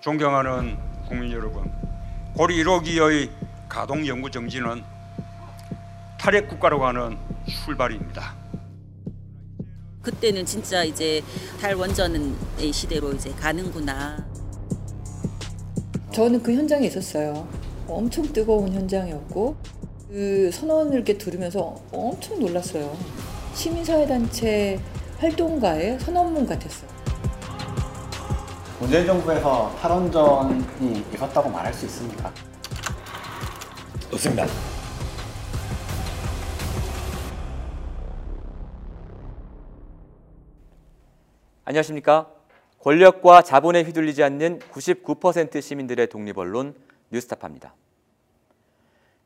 존경하는 국민 여러분, 고리 1호기의 가동 연구 정지는 탈핵 국가로 가는 출발입니다. 그때는 진짜 이제 탈원전의 시대로 이제 가는구나. 저는 그 현장에 있었어요. 엄청 뜨거운 현장이었고 그 선언을 이렇게 들으면서 엄청 놀랐어요. 시민사회단체 활동가의 선언문 같았어요. 문재인 정부에서 탈원전이 있었다고 말할 수 있습니까? 없습니다. 안녕하십니까? 권력과 자본에 휘둘리지 않는 99% 시민들의 독립언론 뉴스타파입니다.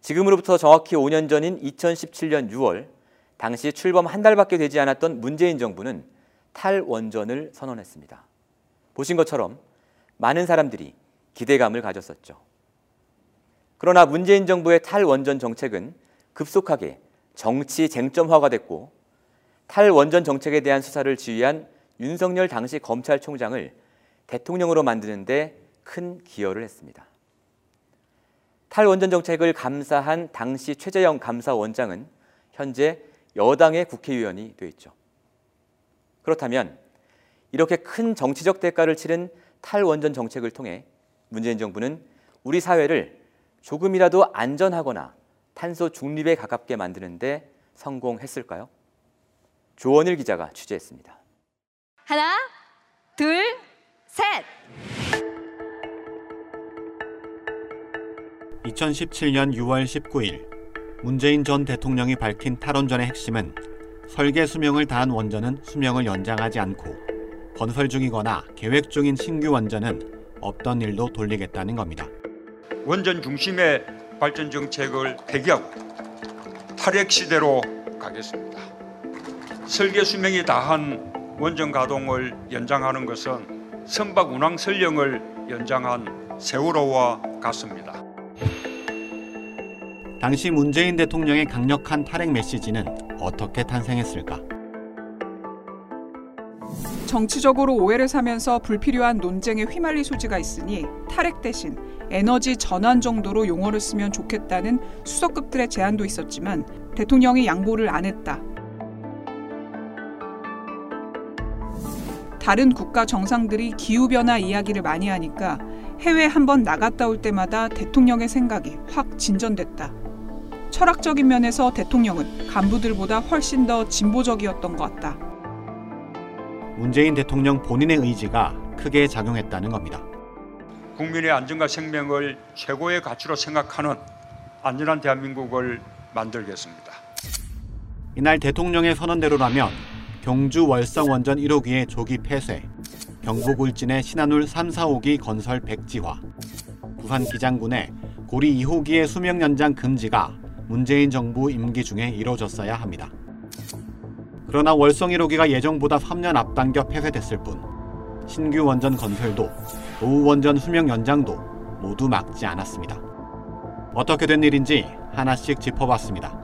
지금으로부터 정확히 5년 전인 2017년 6월 당시 출범 한 달밖에 되지 않았던 문재인 정부는 탈원전을 선언했습니다. 보신 것처럼 많은 사람들이 기대감을 가졌었죠. 그러나 문재인 정부의 탈원전 정책은 급속하게 정치 쟁점화가 됐고 탈원전 정책에 대한 수사를 지휘한 윤석열 당시 검찰총장을 대통령으로 만드는데 큰 기여를 했습니다. 탈원전 정책을 감사한 당시 최재형 감사원장은 현재 여당의 국회의원이 돼 있죠. 그렇다면 이렇게 큰 정치적 대가를 치른 탈원전 정책을 통해 문재인 정부는 우리 사회를 조금이라도 안전하거나 탄소 중립에 가깝게 만드는데 성공했을까요? 조원일 기자가 취재했습니다. 하나, 둘, 셋. 2017년 6월 19일 문재인 전 대통령이 밝힌 탈원전의 핵심은 설계 수명을 다한 원전은 수명을 연장하지 않고 건설 중이거나 계획 중인 신규 원전은 없던 일도 돌리겠다는 겁니다. 원전 중심의 발전 정책을 폐기하고 탈핵 시대로 가겠습니다. 설계 수명이 다한 원전 가동을 연장하는 것은 선박 운항 설령을 연장한 세월호와 같습니다. 당시 문재인 대통령의 강력한 탈핵 메시지는 어떻게 탄생했을까? 정치적으로 오해를 사면서 불필요한 논쟁에 휘말릴 소지가 있으니 탈핵 대신 에너지 전환 정도로 용어를 쓰면 좋겠다는 수석급들의 제안도 있었지만 대통령이 양보를 안 했다. 다른 국가 정상들이 기후변화 이야기를 많이 하니까 해외 한 번 나갔다 올 때마다 대통령의 생각이 확 진전됐다. 철학적인 면에서 대통령은 간부들보다 훨씬 더 진보적이었던 것 같다. 문재인 대통령 본인의 의지가 크게 작용했다는 겁니다. 국민의 안전과 생명을 최고의 가치로 생각하는 안전한 대한민국을 만들겠습니다. 이날 대통령의 선언대로라면 경주 월성 원전 1호기의 조기 폐쇄, 경북 울진의 신한울 3, 4호기 건설 백지화, 부산 기장군의 고리 2호기의 수명 연장 금지가 문재인 정부 임기 중에 이뤄졌어야 합니다. 그러나 월성 1호기가 예정보다 3년 앞당겨 폐쇄됐을 뿐 신규 원전 건설도 노후 원전 수명 연장도 모두 막지 않았습니다. 어떻게 된 일인지 하나씩 짚어봤습니다.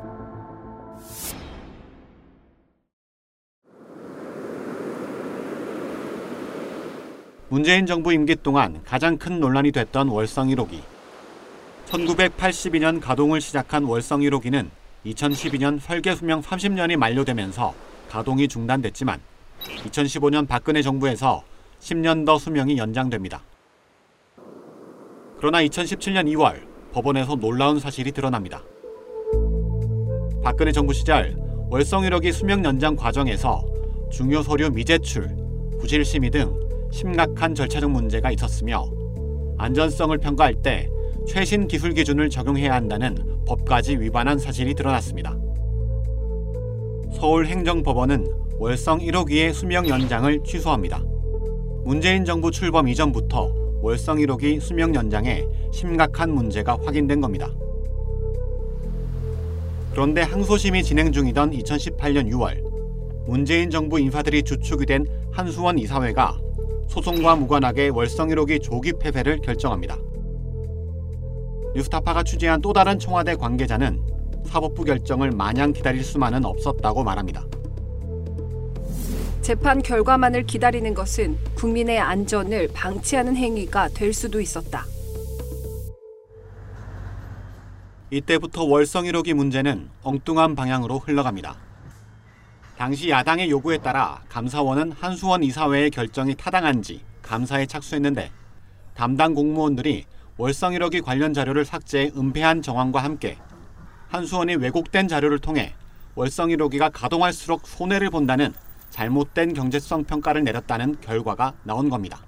문재인 정부 임기 동안 가장 큰 논란이 됐던 월성 1호기. 1982년 가동을 시작한 월성 1호기는 2012년 설계 수명 30년이 만료되면서 가동이 중단됐지만 2015년 박근혜 정부에서 10년 더 수명이 연장됩니다. 그러나 2017년 2월 법원에서 놀라운 사실이 드러납니다. 박근혜 정부 시절 월성 1호기 수명 연장 과정에서 중요 서류 미제출, 부실 심의 등 심각한 절차적 문제가 있었으며 안전성을 평가할 때 최신 기술 기준을 적용해야 한다는 법까지 위반한 사실이 드러났습니다. 서울행정법원은 월성 1호기의 수명 연장을 취소합니다. 문재인 정부 출범 이전부터 월성 1호기 수명 연장에 심각한 문제가 확인된 겁니다. 그런데 항소심이 진행 중이던 2018년 6월 문재인 정부 인사들이 주축이 된 한수원 이사회가 소송과 무관하게 월성 1호기 조기 폐쇄를 결정합니다. 뉴스타파가 취재한 또 다른 청와대 관계자는 사법부 결정을 마냥 기다릴 수만은 없었다고 말합니다. 재판 결과만을 기다리는 것은 국민의 안전을 방치하는 행위가 될 수도 있었다. 이때부터 월성 1호기 문제는 엉뚱한 방향으로 흘러갑니다. 당시 야당의 요구에 따라 감사원은 한수원 이사회의 결정이 타당한지 감사에 착수했는데 담당 공무원들이 월성 1호기 관련 자료를 삭제해 은폐한 정황과 함께 한수원이 왜곡된 자료를 통해 월성 1호기가 가동할수록 손해를 본다는 잘못된 경제성 평가를 내렸다는 결과가 나온 겁니다.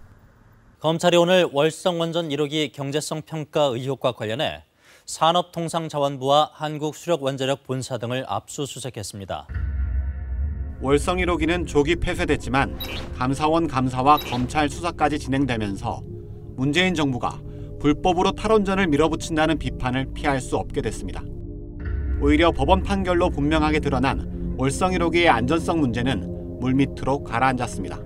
검찰이 오늘 월성 원전 1호기 경제성 평가 의혹과 관련해 산업통상자원부와 한국수력원자력 본사 등을 압수수색했습니다. 월성 1호기는 조기 폐쇄됐지만 감사원 감사와 검찰 수사까지 진행되면서 문재인 정부가 불법으로 탈원전을 밀어붙인다는 비판을 피할 수 없게 됐습니다. 오히려 법원 판결로 분명하게 드러난 월성 1호기의 안전성 문제는 물밑으로 가라앉았습니다.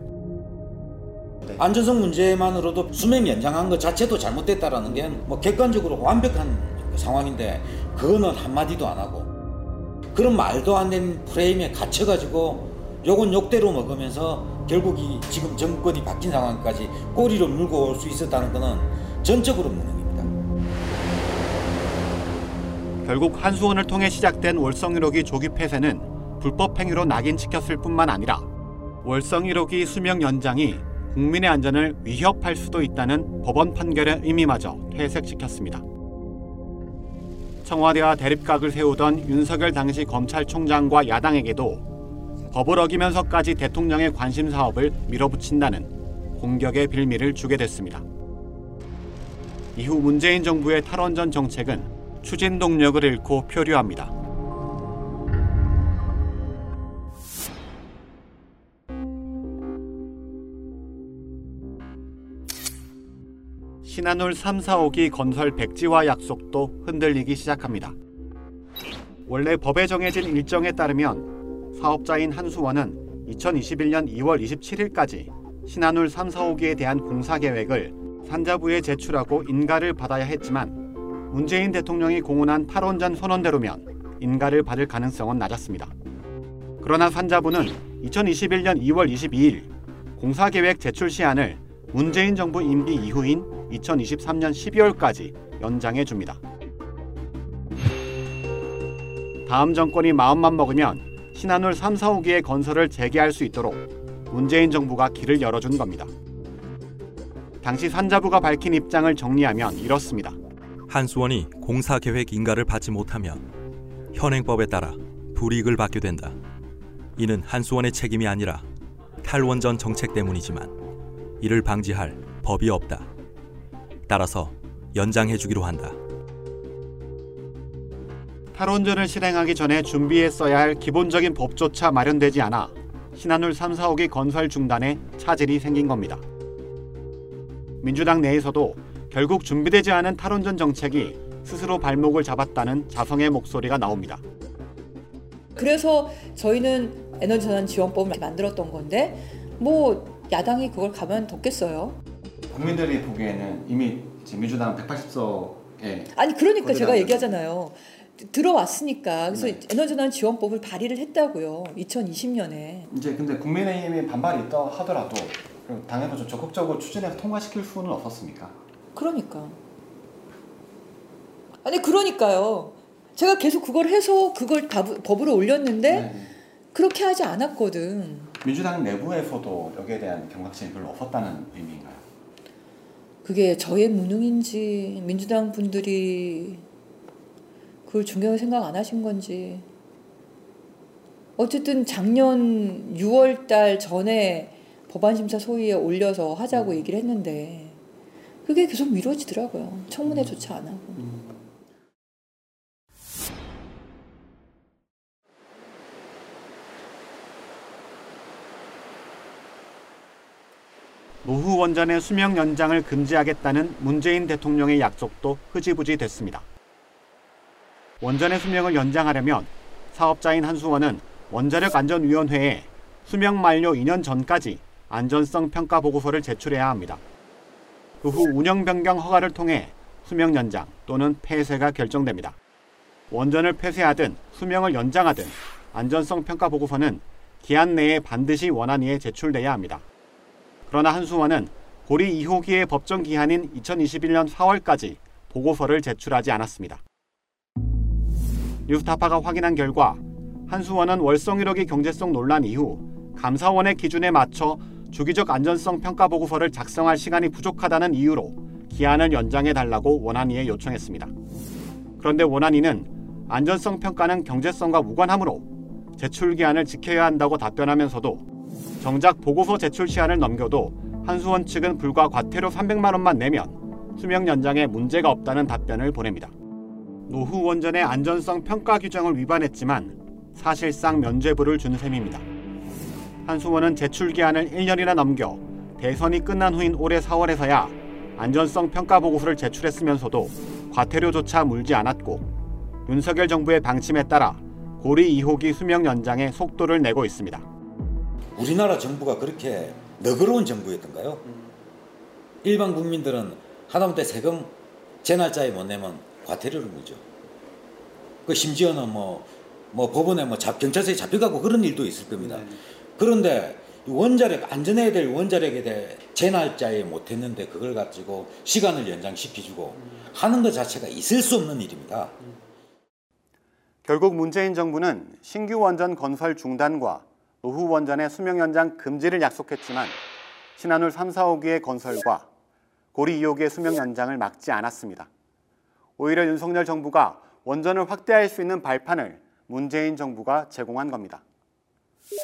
안전성 문제만으로도 수명 연장한 것 자체도 잘못됐다라는 게 뭐 객관적으로 완벽한 상황인데 그거는 한마디도 안 하고 그런 말도 안 되는 프레임에 갇혀가지고 욕은 욕대로 먹으면서 결국 이 지금 정권이 바뀐 상황까지 꼬리를 물고 올 수 있었다는 거는 전적으로 무능 결국 한수원을 통해 시작된 월성 1호기 조기 폐쇄는 불법 행위로 낙인찍혔을 뿐만 아니라 월성 1호기 수명 연장이 국민의 안전을 위협할 수도 있다는 법원 판결의 의미마저 퇴색시켰습니다. 청와대와 대립각을 세우던 윤석열 당시 검찰총장과 야당에게도 법을 어기면서까지 대통령의 관심 사업을 밀어붙인다는 공격의 빌미를 주게 됐습니다. 이후 문재인 정부의 탈원전 정책은 추진 동력을 잃고 표류합니다. 신한울 3, 4호기 건설 백지화 약속도 흔들리기 시작합니다. 원래 법에 정해진 일정에 따르면 사업자인 한수원은 2021년 2월 27일까지 신한울 3, 4호기에 대한 공사 계획을 산자부에 제출하고 인가를 받아야 했지만 문재인 대통령이 공언한 탈원전 선언대로면 인가를 받을 가능성은 낮았습니다. 그러나 산자부는 2021년 2월 22일 공사계획 제출 시한을 문재인 정부 임기 이후인 2023년 12월까지 연장해 줍니다. 다음 정권이 마음만 먹으면 신한울 3, 4호기의 건설을 재개할 수 있도록 문재인 정부가 길을 열어준 겁니다. 당시 산자부가 밝힌 입장을 정리하면 이렇습니다. 한수원이 공사 계획 인가를 받지 못하면 현행법에 따라 불이익을 받게 된다. 이는 한수원의 책임이 아니라 탈원전 정책 때문이지만 이를 방지할 법이 없다. 따라서 연장해 주기로 한다. 탈원전을 실행하기 전에 준비했어야 할 기본적인 법조차 마련되지 않아 신한울 3, 4호기 건설 중단에 차질이 생긴 겁니다. 민주당 내에서도 결국 준비되지 않은 탈원전 정책이 스스로 발목을 잡았다는 자성의 목소리가 나옵니다. 그래서 저희는 에너지 전환 지원법을 만들었던 건데 뭐 야당이 그걸 가만 뒀겠어요. 국민들이 보기에는 이미 지금 민주당 180석에 아니 그러니까 제가 얘기하잖아요. 들어왔으니까 그래서 네. 에너지 전환 지원법을 발의를 했다고요. 2020년에. 이제 근데 국민의힘이 반발이 있다 하더라도 당에서 좀 적극적으로 추진해서 통과시킬 수는 없었습니까? 그러니까. 아니 그러니까요. 제가 계속 그걸 해서 그걸 다 법으로 올렸는데 네. 그렇게 하지 않았거든. 민주당 내부에서도 여기에 대한 경각심이 별로 없었다는 의미인가요? 그게 저의 무능인지 민주당 분들이 그걸 중요하게 생각 안 하신 건지 어쨌든 작년 6월 달 전에 법안 심사 소위에 올려서 하자고 얘기를 했는데 그게 계속 미뤄지더라고요. 청문회조차 안 하고. 노후 원전의 수명 연장을 금지하겠다는 문재인 대통령의 약속도 흐지부지 됐습니다. 원전의 수명을 연장하려면 사업자인 한수원은 원자력안전위원회에 수명 만료 2년 전까지 안전성 평가 보고서를 제출해야 합니다. 그후 운영 변경 허가를 통해 수명 연장 또는 폐쇄가 결정됩니다. 원전을 폐쇄하든 수명을 연장하든 안전성 평가 보고서는 기한 내에 반드시 원안위에 제출돼야 합니다. 그러나 한수원은 고리 2호기의 법정 기한인 2021년 4월까지 보고서를 제출하지 않았습니다. 뉴스타파가 확인한 결과 한수원은 월성 1호기 경제성 논란 이후 감사원의 기준에 맞춰 주기적 안전성 평가 보고서를 작성할 시간이 부족하다는 이유로 기한을 연장해 달라고 원안위에 요청했습니다. 그런데 원안위는 안전성 평가는 경제성과 무관하므로 제출 기한을 지켜야 한다고 답변하면서도 정작 보고서 제출 시한을 넘겨도 한수원 측은 불과 과태료 300만 원만 내면 수명 연장에 문제가 없다는 답변을 보냅니다. 노후 원전의 안전성 평가 규정을 위반했지만 사실상 면죄부를 준 셈입니다. 한수원은 제출 기한을 1년이나 넘겨 대선이 끝난 후인 올해 4월에서야 안전성 평가 보고서를 제출했으면서도 과태료조차 물지 않았고 윤석열 정부의 방침에 따라 고리 2호기 수명 연장에 속도를 내고 있습니다. 우리나라 정부가 그렇게 너그러운 정부였던가요? 일반 국민들은 하다못해 세금 제 날짜에 못 내면 과태료를 물죠. 그 심지어는 뭐, 뭐 법원에 뭐 잡, 경찰서에 잡혀가고 그런 일도 있을 겁니다. 그런데 원자력 안전해야 될 원자력에 대해 제 날짜에 못했는데 그걸 가지고 시간을 연장시켜주고 하는 것 자체가 있을 수 없는 일입니다. 결국 문재인 정부는 신규 원전 건설 중단과 노후 원전의 수명 연장 금지를 약속했지만 신한울 3, 4호기의 건설과 고리 2호기의 수명 연장을 막지 않았습니다. 오히려 윤석열 정부가 원전을 확대할 수 있는 발판을 문재인 정부가 제공한 겁니다.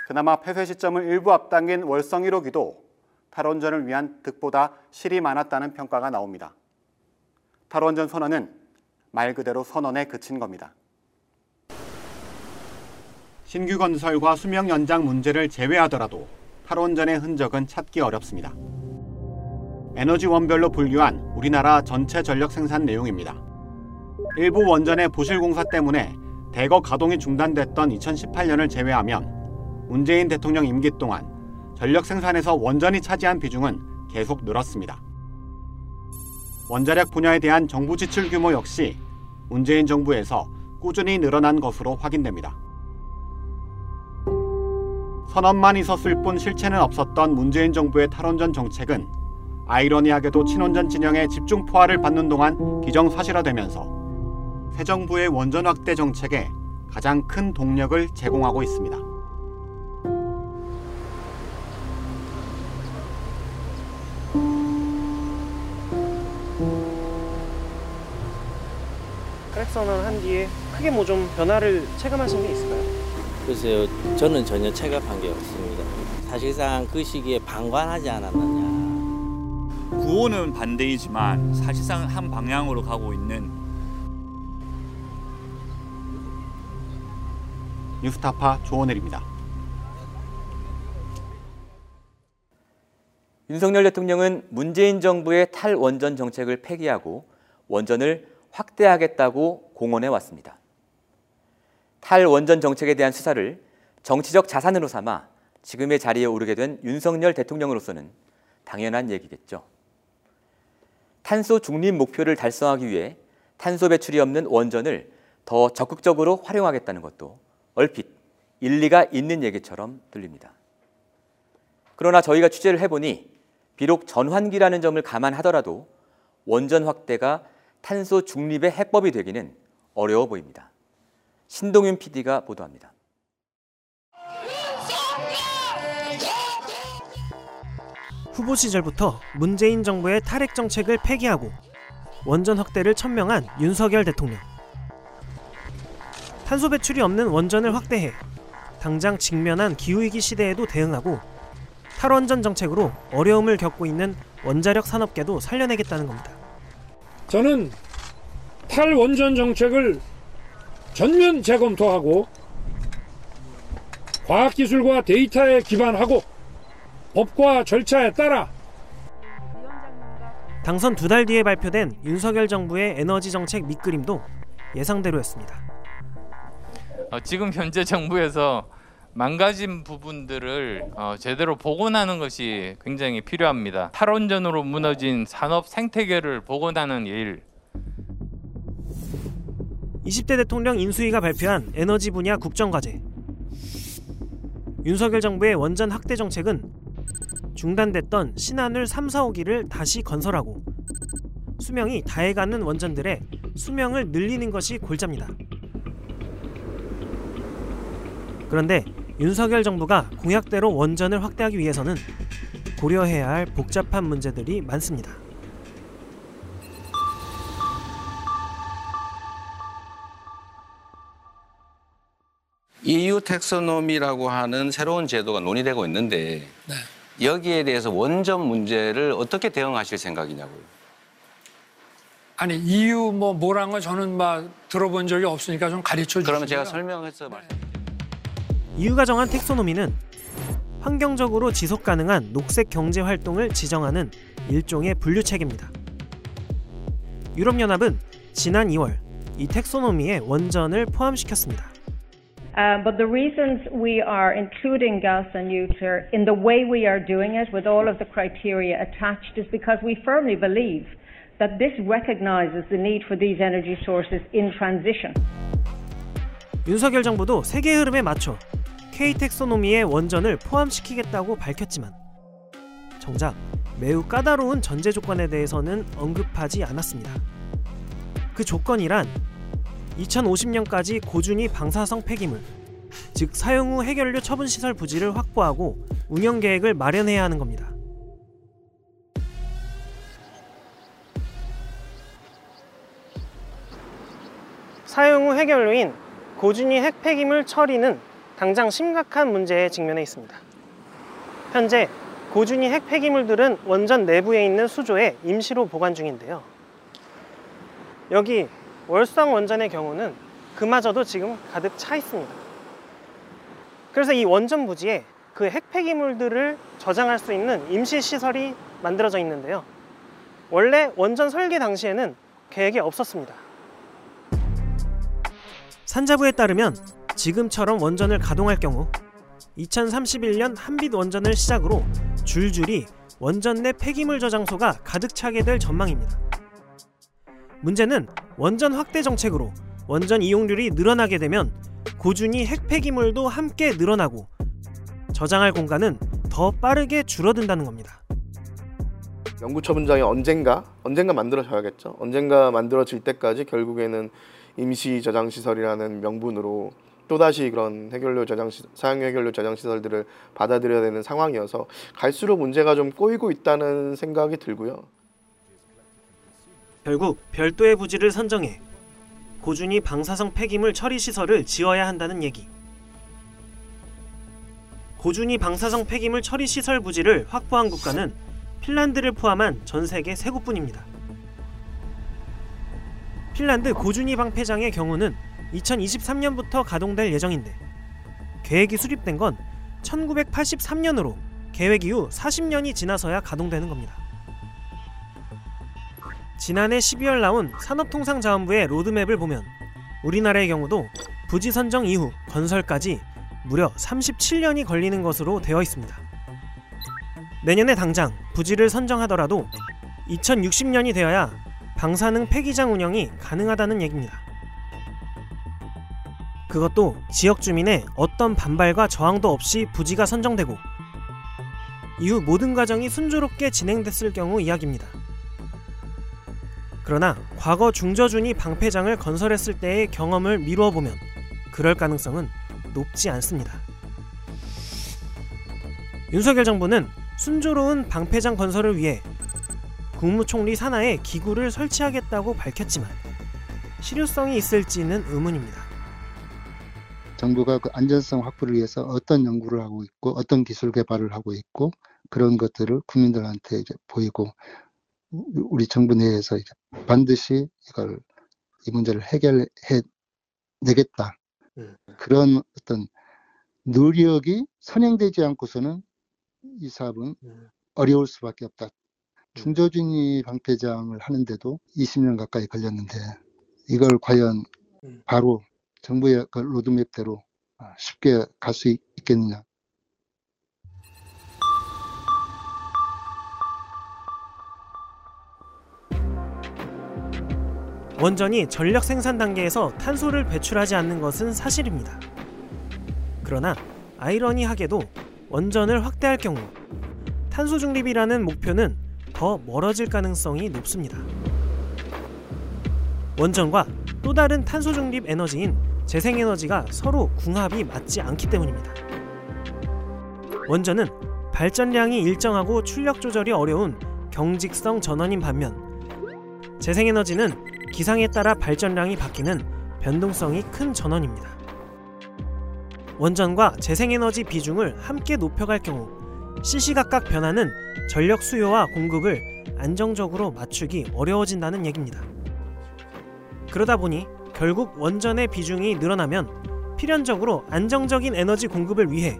그나마 폐쇄 시점을 일부 앞당긴 월성 1호기도 탈원전을 위한 득보다 실이 많았다는 평가가 나옵니다. 탈원전 선언은 말 그대로 선언에 그친 겁니다. 신규 건설과 수명 연장 문제를 제외하더라도 탈원전의 흔적은 찾기 어렵습니다. 에너지 원별로 분류한 우리나라 전체 전력 생산 내용입니다. 일부 원전의 부실 공사 때문에 대거 가동이 중단됐던 2018년을 제외하면 문재인 대통령 임기 동안 전력 생산에서 원전이 차지한 비중은 계속 늘었습니다. 원자력 분야에 대한 정부 지출 규모 역시 문재인 정부에서 꾸준히 늘어난 것으로 확인됩니다. 선언만 있었을 뿐 실체는 없었던 문재인 정부의 탈원전 정책은 아이러니하게도 친원전 진영의 집중 포화를 받는 동안 기정사실화되면서 새 정부의 원전 확대 정책에 가장 큰 동력을 제공하고 있습니다. 선언을 한 뒤에 크게 뭐 좀 변화를 체감하신 게 있을까요? 글쎄요, 저는 전혀 체감한 게 없습니다. 사실상 그 시기에 방관하지 않았느냐. 구호는 반대이지만 사실상 한 방향으로 가고 있는 뉴스타파 조원일입니다. 윤석열 대통령은 문재인 정부의 탈원전 정책을 폐기하고 원전을 확대하겠다고 공언해 왔습니다. 탈원전 정책에 대한 수사를 정치적 자산으로 삼아 지금의 자리에 오르게 된 윤석열 대통령으로서는 당연한 얘기겠죠. 탄소 중립 목표를 달성하기 위해 탄소 배출이 없는 원전을 더 적극적으로 활용하겠다는 것도 얼핏 일리가 있는 얘기처럼 들립니다. 그러나 저희가 취재를 해보니 비록 전환기라는 점을 감안하더라도 원전 확대가 탄소 중립의 해법이 되기는 어려워 보입니다. 신동윤 PD가 보도합니다. 후보 시절부터 문재인 정부의 탈핵 정책을 폐기하고 원전 확대를 천명한 윤석열 대통령. 탄소 배출이 없는 원전을 확대해 당장 직면한 기후위기 시대에도 대응하고 탈원전 정책으로 어려움을 겪고 있는 원자력 산업계도 살려내겠다는 겁니다. 저는 탈원전 정책을 전면 재검토하고 과학기술과 데이터에 기반하고 법과 절차에 따라 당선 두 달 뒤에 발표된 윤석열 정부의 에너지 정책 밑그림도 예상대로였습니다. 어, 지금 현재 정부에서 망가진 부분들을 어, 제대로 복원하는 것이 굉장히 필요합니다. 탈원전으로 무너진 산업 생태계를 복원하는 일. 20대 대통령 인수위가 발표한 에너지 분야 국정과제. 윤석열 정부의 원전 확대 정책은 중단됐던 신한울 3, 4호기를 다시 건설하고 수명이 다해가는 원전들의 수명을 늘리는 것이 골자입니다. 그런데 윤석열 정부가 공약대로 원전을 확대하기 위해서는 고려해야 할 복잡한 문제들이 많습니다. EU 텍소노미라고 하는 새로운 제도가 논의되고 있는데 여기에 대해서 원전 문제를 어떻게 대응하실 생각이냐고요. 아니 EU 뭐 뭐란 거 저는 막 들어본 적이 없으니까 좀 가르쳐 주시고요. 그러면 제가 설명해서 말씀. EU가 정한 텍소노미는 환경적으로 지속 가능한 녹색 경제 활동을 지정하는 일종의 분류 체계입니다. 유럽연합은 지난 2월 이 텍소노미에 원전을 포함시켰습니다. Um, but the reasons we are including gas and nuclear in the way we are doing it with all of the criteria attached is because we firmly believe that this recognizes the need for these energy sources in transition. 윤석열 정부도 세계 흐름에 맞춰 K 텍소노미에 원전을 포함시키겠다고 밝혔지만 정작 매우 까다로운 전제 조건에 대해서는 언급하지 않았습니다. 그 조건이란 2050년까지 고준위 방사성 폐기물, 즉 사용 후 해결료 처분 시설 부지를 확보하고 운영 계획을 마련해야 하는 겁니다. 사용 후 해결료인 고준위 핵 폐기물 처리는 당장 심각한 문제에 직면해 있습니다. 현재 고준위 핵 폐기물들은 원전 내부에 있는 수조에 임시로 보관 중인데요. 여기 월성 원전의 경우는 그마저도 지금 가득 차 있습니다. 그래서 이 원전 부지에 그 핵 폐기물들을 저장할 수 있는 임시 시설이 만들어져 있는데요. 원래 원전 설계 당시에는 계획이 없었습니다. 산자부에 따르면 지금처럼 원전을 가동할 경우 2031년 한빛 원전을 시작으로 줄줄이 원전 내 폐기물 저장소가 가득 차게 될 전망입니다. 문제는 원전 확대 정책으로 원전 이용률이 늘어나게 되면 고준위 핵 폐기물도 함께 늘어나고 저장할 공간은 더 빠르게 줄어든다는 겁니다. 연구 처분장이 언젠가 언젠가 만들어져야겠죠. 언젠가 만들어질 때까지 결국에는 임시 저장 시설이라는 명분으로 또다시 그런 해결료 저장 시, 사용 해결료 저장 시설들을 받아들여야 되는 상황이어서 갈수록 문제가 좀 꼬이고 있다는 생각이 들고요. 결국 별도의 부지를 선정해 고준위 방사성 폐기물 처리 시설을 지어야 한다는 얘기. 고준위 방사성 폐기물 처리 시설 부지를 확보한 국가는 핀란드를 포함한 전 세계 세 곳뿐입니다. 핀란드 고준위 방패장의 경우는 2023년부터 가동될 예정인데 계획이 수립된 건 1983년으로 계획 이후 40년이 지나서야 가동되는 겁니다. 지난해 12월 나온 산업통상자원부의 로드맵을 보면 우리나라의 경우도 부지 선정 이후 건설까지 무려 37년이 걸리는 것으로 되어 있습니다. 내년에 당장 부지를 선정하더라도 2060년이 되어야 방사능 폐기장 운영이 가능하다는 얘기입니다. 그것도 지역 주민의 어떤 반발과 저항도 없이 부지가 선정되고 이후 모든 과정이 순조롭게 진행됐을 경우 이야기입니다. 그러나 과거 중저준이 방패장을 건설했을 때의 경험을 미루어 보면 그럴 가능성은 높지 않습니다. 윤석열 정부는 순조로운 방패장 건설을 위해 국무총리 산하에 기구를 설치하겠다고 밝혔지만 실효성이 있을지는 의문입니다. 정부가 그 안전성 확보를 위해서 어떤 연구를 하고 있고 어떤 기술 개발을 하고 있고 그런 것들을 국민들한테 이제 보이고 우리 정부 내에서 이제 반드시 이걸 이 문제를 해결해 내겠다 그런 어떤 노력이 선행되지 않고서는 이 사업은 어려울 수밖에 없다. 중저준위 방패장을 하는데도 20년 가까이 걸렸는데 이걸 과연 바로 정부의 그 로드맵대로 쉽게 갈 수 있겠느냐. 원전이 전력 생산 단계에서 탄소를 배출하지 않는 것은 사실입니다. 그러나 아이러니하게도 원전을 확대할 경우 탄소 중립이라는 목표는 더 멀어질 가능성이 높습니다. 원전과 또 다른 탄소 중립 에너지인 재생에너지가 서로 궁합이 맞지 않기 때문입니다. 원전은 발전량이 일정하고 출력 조절이 어려운 경직성 전원인 반면 재생에너지는 기상에 따라 발전량이 바뀌는 변동성이 큰 전원입니다. 원전과 재생에너지 비중을 함께 높여갈 경우 시시각각 변하는 전력 수요와 공급을 안정적으로 맞추기 어려워진다는 얘기입니다. 그러다 보니 결국 원전의 비중이 늘어나면 필연적으로 안정적인 에너지 공급을 위해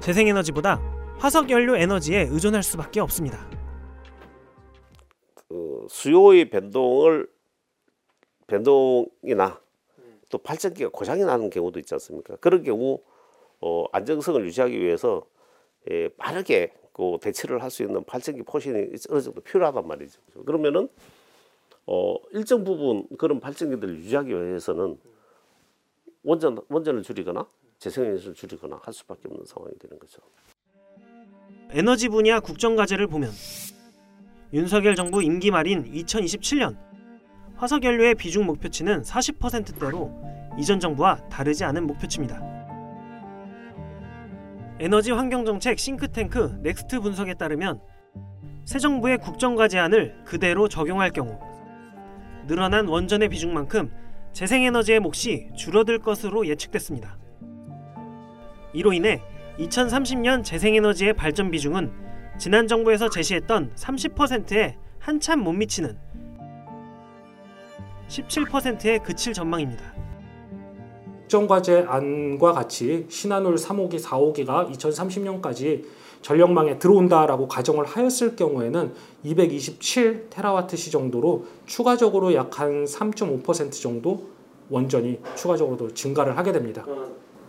재생에너지보다 화석연료 에너지에 의존할 수밖에 없습니다. 그 수요의 변동을 변동이나 또 발전기가 고장이 나는 경우도 있지 않습니까? 그런 경우 어, 안정성을 유지하기 위해서 예, 빠르게 그 대처를 할 수 있는 발전기 포신이 어느 정도 필요하단 말이죠. 그러면은 어, 일정 부분 그런 발전기들을 유지하기 위해서는 원전 원전을 줄이거나 재생에너지를 줄이거나 할 수밖에 없는 상황이 되는 거죠. 에너지 분야 국정과제를 보면 윤석열 정부 임기 말인 2027년 화석연료의 비중 목표치는 40%대로 이전 정부와 다르지 않은 목표치입니다. 에너지 환경정책 싱크탱크 넥스트 분석에 따르면 새 정부의 국정과제안을 그대로 적용할 경우 늘어난 원전의 비중만큼 재생에너지의 몫이 줄어들 것으로 예측됐습니다. 이로 인해 2030년 재생에너지의 발전 비중은 지난 정부에서 제시했던 30%에 한참 못 미치는 17%에 그칠 전망입니다. 국정과제 안과 같이 신한울 3호기, 4호기가 2030년까지 전력망에 들어온다라고 가정을 하였을 경우에는 227 테라와트 시 정도로 추가적으로 약 한 3.5% 정도 원전이 추가적으로 더 증가를 하게 됩니다.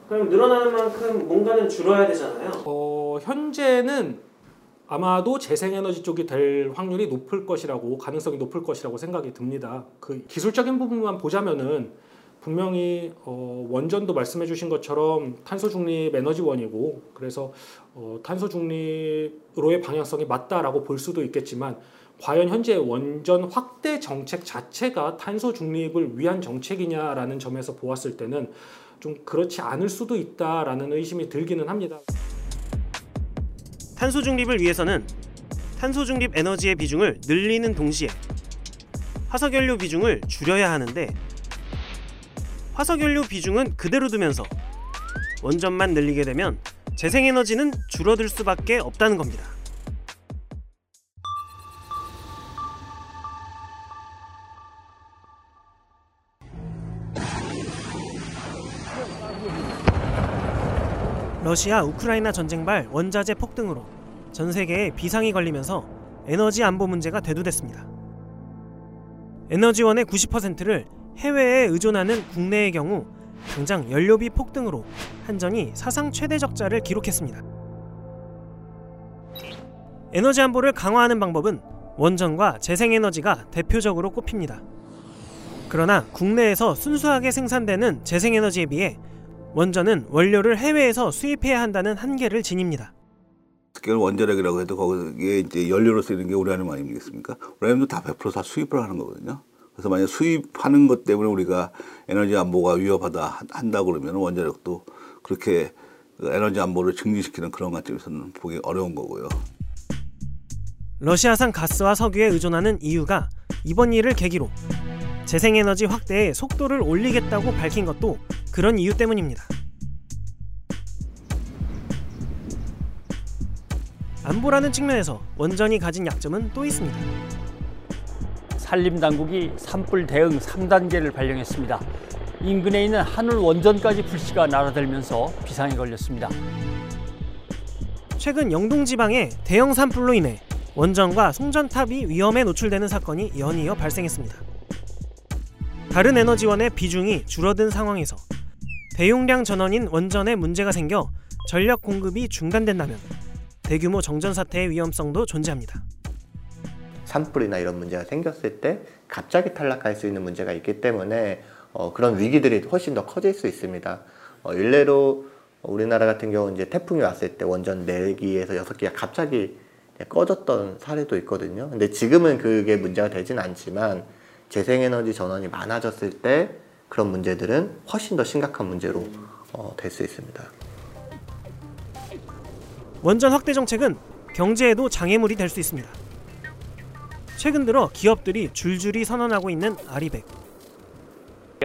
그럼 늘어나는 만큼 뭔가는 줄어야 되잖아요. 어, 현재는 아마도 재생에너지 쪽이 될 확률이 높을 것이라고 가능성이 높을 것이라고 생각이 듭니다. 그 기술적인 부분만 보자면은 분명히 어, 원전도 말씀해 주신 것처럼 탄소 중립 에너지원이고 그래서 어, 탄소 중립으로의 방향성이 맞다라고 볼 수도 있겠지만 과연 현재 원전 확대 정책 자체가 탄소 중립을 위한 정책이냐라는 점에서 보았을 때는 좀 그렇지 않을 수도 있다라는 의심이 들기는 합니다. 탄소 중립을 위해서는 탄소 중립 에너지의 비중을 늘리는 동시에 화석연료 비중을 줄여야 하는데 화석연료 비중은 그대로 두면서 원전만 늘리게 되면 재생에너지는 줄어들 수밖에 없다는 겁니다. 러시아 우크라이나 전쟁발 원자재 폭등으로 전 세계에 비상이 걸리면서 에너지 안보 문제가 대두됐습니다. 에너지원의 90%를 해외에 의존하는 국내의 경우 당장 연료비 폭등으로 한전이 사상 최대 적자를 기록했습니다. 에너지 안보를 강화하는 방법은 원전과 재생에너지가 대표적으로 꼽힙니다. 그러나 국내에서 순수하게 생산되는 재생에너지에 비해 원전은 원료를 해외에서 수입해야 한다는 한계를 지닙니다. 특히 원자력이라고 해도 거기에 이제 연료로 쓰이는 게 우라늄 아니겠습니까? 우라늄도 다 100%다 수입을 하는 거거든요. 그래서 만약 수입하는 것 때문에 우리가 에너지 안보가 위협하다 한다 그러면 원자력도 그렇게 에너지 안보를 증진시키는 그런 관점에서는 보기 어려운 거고요. 러시아산 가스와 석유에 의존하는 이유가 이번 일을 계기로 재생에너지 확대에 속도를 올리겠다고 밝힌 것도 그런 이유 때문입니다. 안보라는 측면에서 원전이 가진 약점은 또 있습니다. 산림당국이 산불 대응 3단계를 발령했습니다. 인근에 있는 한울 원전까지 불씨가 날아들면서 비상이 걸렸습니다. 최근 영동 지방에 대형 산불로 인해 원전과 송전탑이 위험에 노출되는 사건이 연이어 발생했습니다. 다른 에너지원의 비중이 줄어든 상황에서 대용량 전원인 원전에 문제가 생겨 전력 공급이 중단된다면 대규모 정전 사태의 위험성도 존재합니다. 산불이나 이런 문제가 생겼을 때 갑자기 탈락할 수 있는 문제가 있기 때문에 어, 그런 위기들이 훨씬 더 커질 수 있습니다. 어, 일례로 우리나라 같은 경우 이제 태풍이 왔을 때 원전 4기에서 6기가 갑자기 꺼졌던 사례도 있거든요. 근데 지금은 그게 문제가 되진 않지만 재생에너지 전원이 많아졌을 때 그런 문제들은 훨씬 더 심각한 문제로 어, 될 수 있습니다. 원전 확대 정책은 경제에도 장애물이 될 수 있습니다. 최근 들어 기업들이 줄줄이 선언하고 있는 아리백.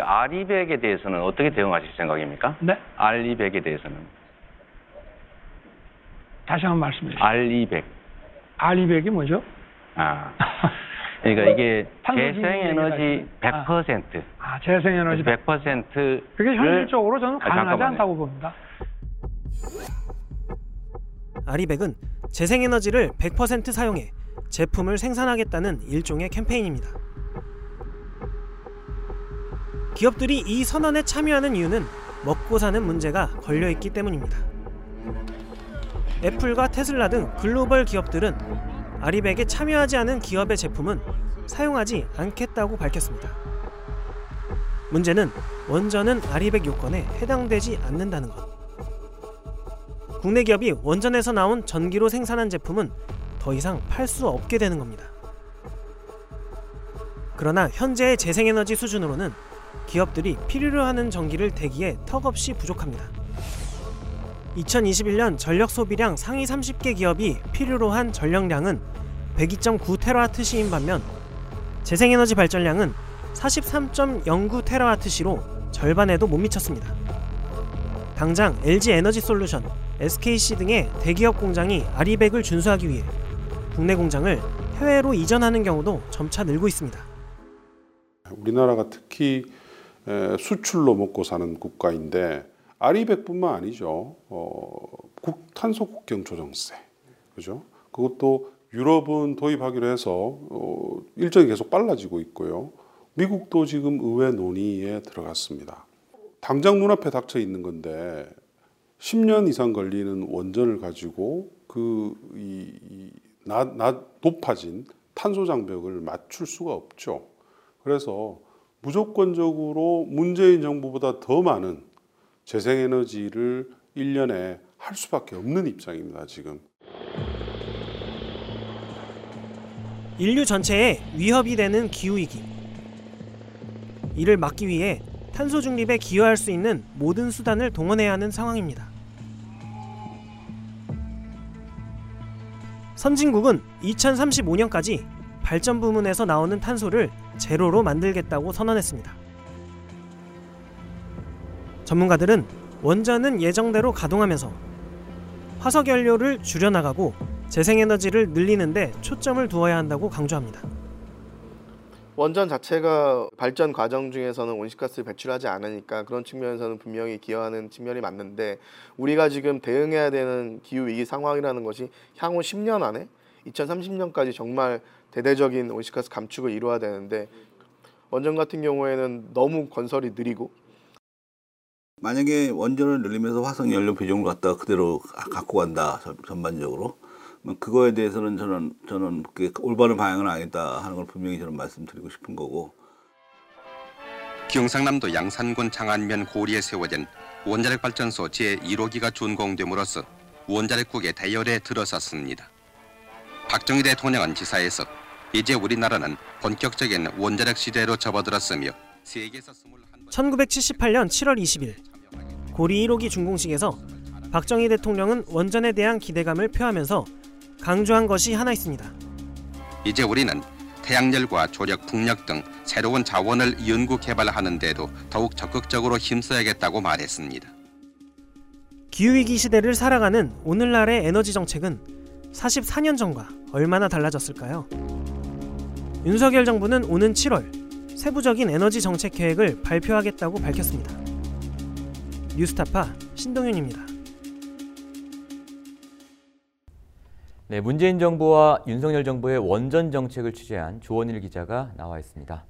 아리백에 대해서는 어떻게 대응하실 생각입니까? 네. 알리백에 대해서는 다시 한번 말씀해 주세요. 알리백. 알리백이 뭐죠? 아. 그러니까 이게 탄소 재생에너지 아. 100%. 아, 재생에너지 100%를 그게 현실적으로 저는 가능하지 잠깐만요. 않다고 봅니다. 아리백은 재생에너지를 100% 사용해 제품을 생산하겠다는 일종의 캠페인입니다. 기업들이 이 선언에 참여하는 이유는 먹고 사는 문제가 걸려 있기 때문입니다. 애플과 테슬라 등 글로벌 기업들은 아리백에 참여하지 않은 기업의 제품은 사용하지 않겠다고 밝혔습니다. 문제는 원전은 아리백 요건에 해당되지 않는다는 것. 국내 기업이 원전에서 나온 전기로 생산한 제품은 더 이상 팔 수 없게 되는 겁니다. 그러나 현재의 재생에너지 수준으로는 기업들이 필요로 하는 전기를 대기에 턱없이 부족합니다. 2021년 전력 소비량 상위 30개 기업이 필요로 한 전력량은 102.9 테라와트시인 반면 재생에너지 발전량은 43.09 테라와트시로 절반에도 못 미쳤습니다. 당장 LG 에너지 솔루션, SKC 등의 대기업 공장이 아리백을 준수하기 위해 국내 공장을 해외로 이전하는 경우도 점차 늘고 있습니다. 우리나라가 특히 에, 수출로 먹고 사는 국가인데 아리백뿐만 아니죠. 어, 국, 탄소 국경 조정세, 그죠? 그것도 유럽은 도입하기로 해서 어, 일정이 계속 빨라지고 있고요. 미국도 지금 의회 논의에 들어갔습니다. 당장 눈앞에 닥쳐 있는 건데 10년 이상 걸리는 원전을 가지고 그 이 이, 낮, 낮 높아진 탄소 장벽을 맞출 수가 없죠. 그래서 무조건적으로 문재인 정부보다 더 많은 재생에너지를 1년에 할 수밖에 없는 입장입니다, 지금. 인류 전체에 위협이 되는 기후위기. 이를 막기 위해 탄소 중립에 기여할 수 있는 모든 수단을 동원해야 하는 상황입니다. 선진국은 2035년까지 발전 부문에서 나오는 탄소를 제로로 만들겠다고 선언했습니다. 전문가들은 원전은 예정대로 가동하면서 화석 연료를 줄여나가고 재생에너지를 늘리는데 초점을 두어야 한다고 강조합니다. 원전 자체가 발전 과정 중에서는 온실가스를 배출하지 않으니까 그런 측면에서는 분명히 기여하는 측면이 맞는데 우리가 지금 대응해야 되는 기후 위기 상황이라는 것이 향후 10년 안에 2030년까지 정말 대대적인 온실가스 감축을 이루어야 되는데 원전 같은 경우에는 너무 건설이 느리고 만약에 원전을 늘리면서 화석 연료 비중을 갖다가 그대로 갖고 간다 전- 전반적으로 그러면 그거에 대해서는 저는 저는 그게 올바른 방향은 아니다 하는 걸 분명히 저는 말씀드리고 싶은 거고 경상남도 양산군 장안면 고리에 세워진 원자력 발전소 제1호기가 준공됨으로써 원자력국의 대열에 들어섰습니다. 박정희 대통령은 지사에서 이제 우리나라는 본격적인 원자력 시대로 접어들었으며 세계에서 1978년 7월 20일 고리 1호기 준공식에서 박정희 대통령은 원전에 대한 기대감을 표하면서 강조한 것이 하나 있습니다. 이제 우리는 태양열과 조력, 풍력 등 새로운 자원을 연구 개발하는 데도 더욱 적극적으로 힘써야겠다고 말했습니다. 기후위기 시대를 살아가는 오늘날의 에너지 정책은 44년 전과 얼마나 달라졌을까요? 윤석열 정부는 오는 7월 세부적인 에너지 정책 계획을 발표하겠다고 밝혔습니다. 뉴스타파 신동윤입니다. 네, 문재인 정부와 윤석열 정부의 원전 정책을 취재한 조원일 기자가 나와 있습니다.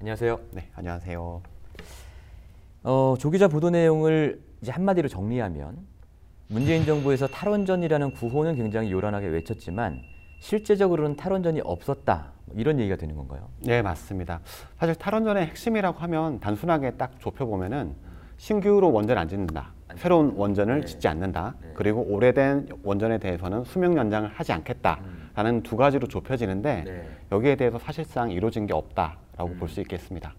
안녕하세요. 네, 안녕하세요. 어, 조 기자 보도 내용을 이제 한마디로 정리하면 문재인 정부에서 탈원전이라는 구호는 굉장히 요란하게 외쳤지만 실제적으로는 탈원전이 없었다 뭐 이런 얘기가 되는 건가요? 네, 맞습니다. 사실 탈원전의 핵심이라고 하면 단순하게 딱 좁혀보면은 신규로 원전을 안 짓는다. 새로운 원전을 네. 짓지 않는다. 그리고 오래된 원전에 대해서는 수명 연장을 하지 않겠다라는 두 가지로 좁혀지는데 네. 여기에 대해서 사실상 이루어진 게 없다라고 음. 볼수 있겠습니다.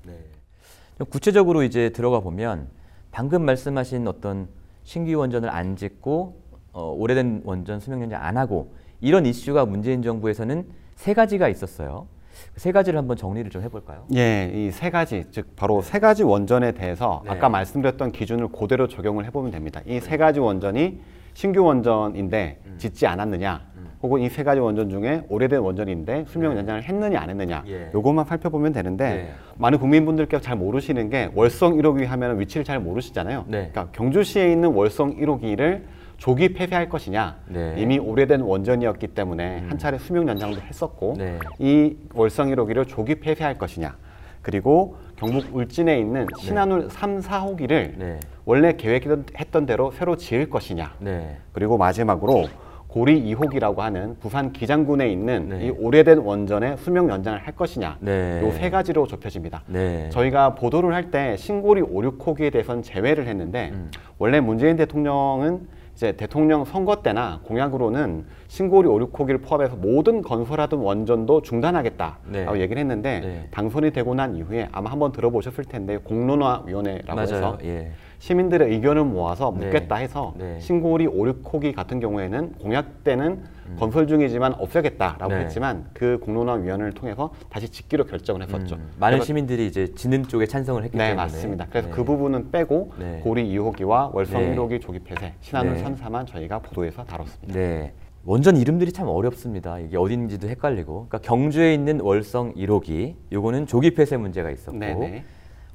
좀 구체적으로 이제 들어가 보면 방금 말씀하신 어떤 신규 원전을 안 짓고 어, 오래된 원전 수명 연장 안 하고 이런 이슈가 문재인 정부에서는 세 가지가 있었어요. 그세 가지를 한번 정리를 좀 해볼까요? 예, 이 세 가지, 즉 바로 세 가지 원전에 대해서 네. 아까 말씀드렸던 기준을 그대로 적용을 해보면 됩니다. 이 세 가지 원전이 신규 원전인데 음. 짓지 않았느냐, 혹은 이 세 가지 원전 중에 오래된 원전인데 수명 연장을 했느냐 안 했느냐, 네. 예. 요것만 살펴보면 되는데 네. 많은 국민분들께서 잘 모르시는 게 월성 1호기 하면 위치를 잘 모르시잖아요. 네. 그러니까 경주시에 있는 월성 1호기를 조기 폐쇄할 것이냐 네. 이미 오래된 원전이었기 때문에 한 차례 수명 연장도 했었고 네. 이 월성 1호기를 조기 폐쇄할 것이냐 그리고 경북 울진에 있는 신한울 3, 4호기를 네. 원래 계획했던 대로 새로 지을 것이냐 네. 그리고 마지막으로 고리 2호기라고 하는 부산 기장군에 있는 네. 이 오래된 원전의 수명 연장을 할 것이냐 네. 요세 가지로 좁혀집니다. 네. 저희가 보도를 할 때 신고리 5, 6호기에 대해서는 제외를 했는데 음. 원래 문재인 대통령은 이제 대통령 선거 때나 공약으로는 신고리 5, 6호기를 포함해서 모든 건설하던 원전도 중단하겠다라고 네. 얘기를 했는데 네. 당선이 되고 난 이후에 아마 한번 들어보셨을 텐데 공론화위원회라고 맞아요. 해서 예. 시민들의 의견을 모아서 네. 묻겠다 해서 네. 신고리 5, 6호기 같은 경우에는 공약 때는 건설 중이지만 없애겠다라고 음. 네. 했지만 그 공론화위원회를 통해서 다시 짓기로 결정을 했었죠. 음, 많은 그래서- 시민들이 이제 짓는 쪽에 찬성을 했기 네, 때문에 맞습니다. 그래서 네. 그 부분은 빼고 네. 고리 2호기와 월성 네. 1호기 조기 폐쇄, 신한울 네. 3사만 저희가 보도해서 다뤘습니다. 네. 원전 이름들이 참 어렵습니다. 이게 어딘지도 헷갈리고. 그러니까 경주에 있는 월성 1호기, 요거는 조기 폐쇄 문제가 있었고, 네네.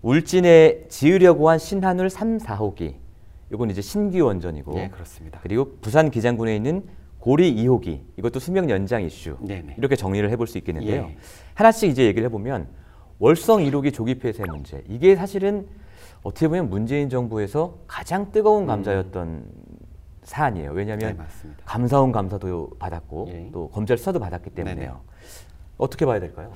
울진에 지으려고 한 신한울 3, 4호기, 요건 이제 신규 원전이고, 네, 그렇습니다. 그리고 부산 기장군에 있는 고리 2호기, 이것도 수명 연장 이슈. 네네. 이렇게 정리를 해볼 수 있겠는데요. 예. 하나씩 이제 얘기를 해보면 월성 1호기 조기 폐쇄 문제, 이게 사실은 어떻게 보면 문재인 정부에서 가장 뜨거운 감자였던 사안이에요. 왜냐하면 음. 네. 감사원 감사도 받았고 예. 또 검찰 수사도 받았기 때문에요. 네네. 어떻게 봐야 될까요?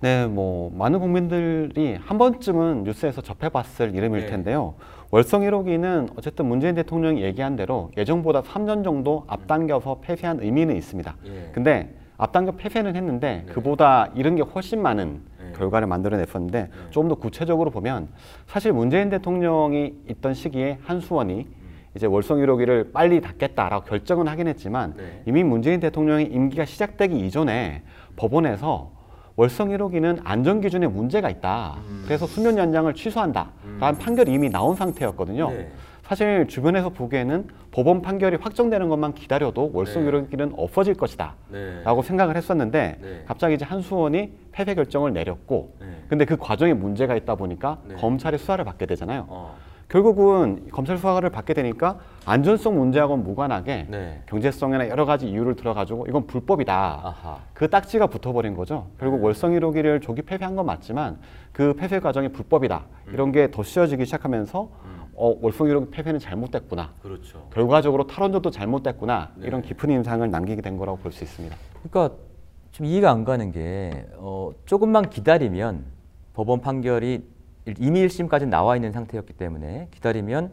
네, 뭐 많은 국민들이 한 번쯤은 뉴스에서 접해봤을 이름일 네. 텐데요. 월성 1호기는 어쨌든 문재인 대통령이 얘기한 대로 예정보다 3년 정도 앞당겨서 폐쇄한 의미는 있습니다. 예. 근데 앞당겨 폐쇄는 했는데 그보다 이런 게 훨씬 많은 네. 결과를 만들어냈었는데 조금 더 구체적으로 보면 사실 문재인 대통령이 있던 시기에 한수원이 이제 월성 1호기를 빨리 닫겠다라고 결정은 하긴 했지만 네. 이미 문재인 대통령의 임기가 시작되기 이전에 법원에서 월성 1호기는 안전 기준에 문제가 있다. 그래서 수면 연장을 취소한다. 라는 판결이 이미 나온 상태였거든요. 네. 사실 주변에서 보기에는 법원 판결이 확정되는 것만 기다려도 월성 네. 1호기는 없어질 것이다. 네. 라고 생각을 했었는데 네. 갑자기 이제 한수원이 폐쇄 결정을 내렸고 네. 근데 그 과정에 문제가 있다 보니까 네. 검찰의 수사를 받게 되잖아요. 어. 결국은 검찰 수사를 받게 되니까 안전성 문제하고는 무관하게 네. 경제성이나 여러 가지 이유를 들어가지고 이건 불법이다. 아하. 그 딱지가 붙어버린 거죠. 결국 월성 1호기를 조기 폐쇄한 건 맞지만 그 폐쇄 과정이 불법이다. 이런 게 더 씌워지기 시작하면서 어, 월성 1호기 폐쇄는 잘못됐구나. 그렇죠. 결과적으로 탈원전도 잘못됐구나. 네. 이런 깊은 인상을 남기게 된 거라고 볼 수 있습니다. 그러니까 좀 이해가 안 가는 게 어, 조금만 기다리면 법원 판결이 이미 1심까지 나와 있는 상태였기 때문에 기다리면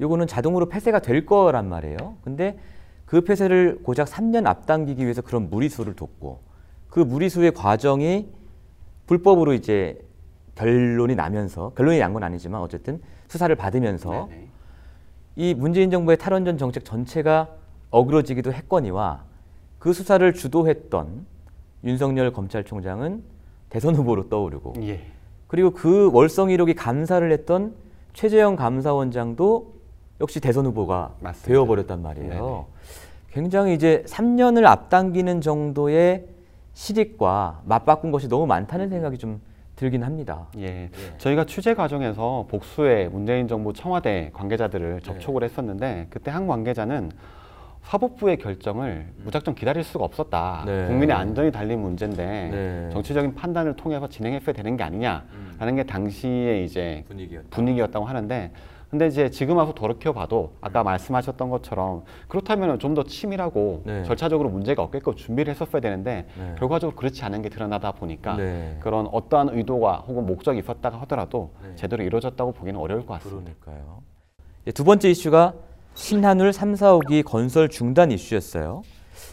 요거는 자동으로 폐쇄가 될 거란 말이에요. 근데 그 폐쇄를 고작 3년 앞당기기 위해서 그런 무리수를 뒀고 그 무리수의 과정이 불법으로 이제 결론이 나면서 결론이 난 건 아니지만 어쨌든 수사를 받으면서 이 문재인 정부의 탈원전 정책 전체가 어그러지기도 했거니와 그 수사를 주도했던 윤석열 검찰총장은 대선 후보로 떠오르고 예. 그리고 그 월성 1호기 감사를 했던 최재형 감사원장도 역시 대선 후보가 되어버렸단 말이에요. 굉장히 이제 3년을 앞당기는 정도의 실익과 맞바꾼 것이 너무 많다는 생각이 좀 들긴 합니다. 예. 저희가 취재 과정에서 복수의 문재인 정부 청와대 관계자들을 접촉을 했었는데 그때 한 관계자는 사법부의 결정을 무작정 기다릴 수가 없었다. 네. 국민의 안전이 달린 문제인데 네. 정치적인 판단을 통해서 진행했어야 되는 게 아니냐라는 게 당시에 이제 분위기였다. 분위기였다고 하는데 근데 이제 지금 와서 돌이켜 봐도 아까 말씀하셨던 것처럼 그렇다면 좀 더 치밀하고 네. 절차적으로 문제가 없게끔 준비를 했었어야 되는데 네. 결과적으로 그렇지 않은 게 드러나다 보니까 네. 그런 어떠한 의도가 혹은 목적이 있었다가 하더라도 네. 제대로 이루어졌다고 보기는 어려울 것 같습니다. 그러니까요. 예, 두 번째 이슈가 신한울 3, 4호기 건설 중단 이슈였어요.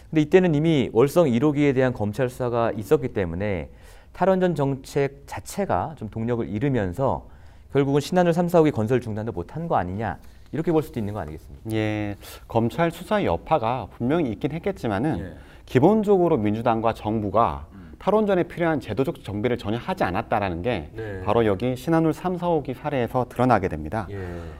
근데 이때는 이미 월성 1호기에 대한 검찰 수사가 있었기 때문에 탈원전 정책 자체가 좀 동력을 잃으면서 결국은 신한울 3, 4호기 건설 중단도 못한 거 아니냐 이렇게 볼 수도 있는 거 아니겠습니까? 예, 검찰 수사 여파가 분명히 있긴 했겠지만은 기본적으로 민주당과 정부가 탈원전에 필요한 제도적 정비를 전혀 하지 않았다라는 게 네. 바로 여기 신한울 3, 4호기 사례에서 드러나게 됩니다. 예.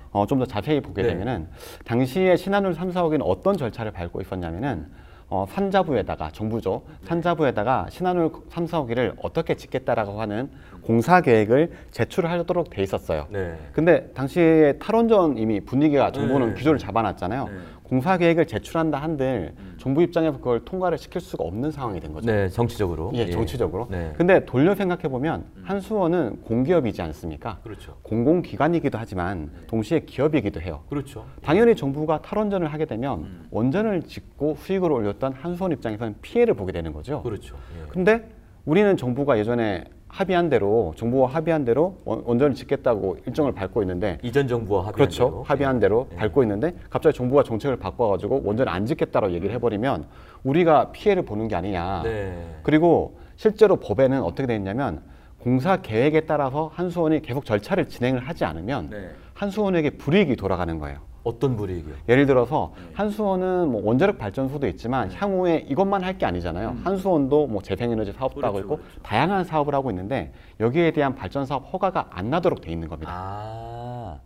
어, 좀 더 자세히 보게 네. 되면은 당시에 신한울 3, 4호기는 어떤 절차를 밟고 있었냐면은 어, 산자부에다가 정부죠. 산자부에다가 신한울 3, 4호기를 어떻게 짓겠다라고 하는 공사 계획을 제출하도록 돼 있었어요. 네. 근데 당시에 탈원전 이미 분위기가 정부는 네. 기조를 잡아놨잖아요. 공사 계획을 제출한다 한들 정부 입장에서 그걸 통과를 시킬 수가 없는 상황이 된 거죠. 네, 정치적으로. 예, 정치적으로. 네. 근데 돌려 생각해 보면 한수원은 공기업이지 않습니까? 그렇죠. 공공기관이기도 하지만 동시에 기업이기도 해요. 그렇죠. 당연히 정부가 탈원전을 하게 되면 원전을 짓고 수익을 올렸던 한수원 입장에서는 피해를 보게 되는 거죠. 그렇죠. 근데 우리는 정부가 예전에 합의한 대로 정부와 합의한 대로 원- 원전을 짓겠다고 일정을 밟고 있는데 이전 정부와 합의한 그렇죠. 대로. 합의한 대로 밟고 있는데 갑자기 정부가 정책을 바꿔가지고 원전을 안 짓겠다고 얘기를 해버리면 우리가 피해를 보는 게 아니냐. 네. 그리고 실제로 법에는 어떻게 돼 있냐면 공사 계획에 따라서 한수원이 계속 절차를 진행을 하지 않으면 네. 한수원에게 불이익이 돌아가는 거예요. 어떤 불이익이요? 예를 들어서 한수원은 뭐 원자력 발전소도 있지만 향후에 이것만 할 게 아니잖아요. 한수원도 뭐 재생에너지 사업도 하고 있고 다양한 사업을 하고 있는데 여기에 대한 발전 사업 허가가 안 나도록 돼 있는 겁니다. 아,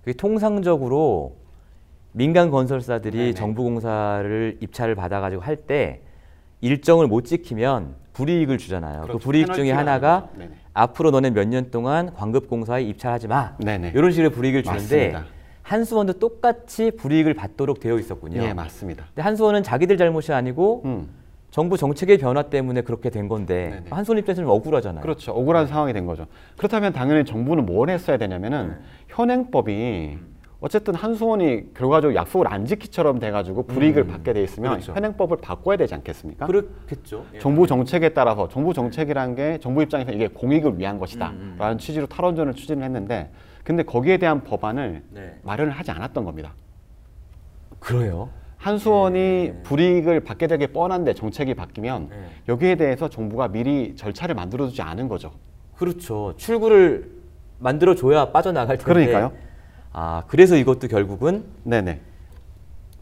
그게 통상적으로 민간 건설사들이 정부 공사를 입찰을 받아가지고 할 때 일정을 못 지키면 불이익을 주잖아요. 그 그렇죠. 불이익 중에 하나가. 네네. 앞으로 너네 몇 년 동안 광급 공사에 입찰하지 마. 네네. 이런 식으로 불이익을 주는데 맞습니다. 한수원도 똑같이 불이익을 받도록 되어 있었군요. 예, 맞습니다. 근데 한수원은 자기들 잘못이 아니고 음. 정부 정책의 변화 때문에 그렇게 된 건데 한수원 입장에서는 억울하잖아요. 그렇죠. 억울한 상황이 된 거죠. 그렇다면 당연히 정부는 뭘 했어야 되냐면은 현행법이 어쨌든 한수원이 결과적으로 약속을 안 지키처럼 돼가지고 불이익을 음, 받게 돼 있으면 그렇죠. 현행법을 바꿔야 되지 않겠습니까? 그렇겠죠. 예. 정부 정책에 따라서 정부 정책이라는 게 정부 입장에서 이게 공익을 위한 것이다 음, 라는 취지로 탈원전을 추진을 했는데 근데 거기에 대한 법안을 네. 마련을 하지 않았던 겁니다. 그래요? 한수원이 네. 불이익을 받게 되게 뻔한데 정책이 바뀌면 여기에 대해서 정부가 미리 절차를 만들어두지 않은 거죠. 그렇죠. 출구를 만들어 줘야 빠져나갈 텐데. 그러니까요. 아 그래서 이것도 결국은 네네.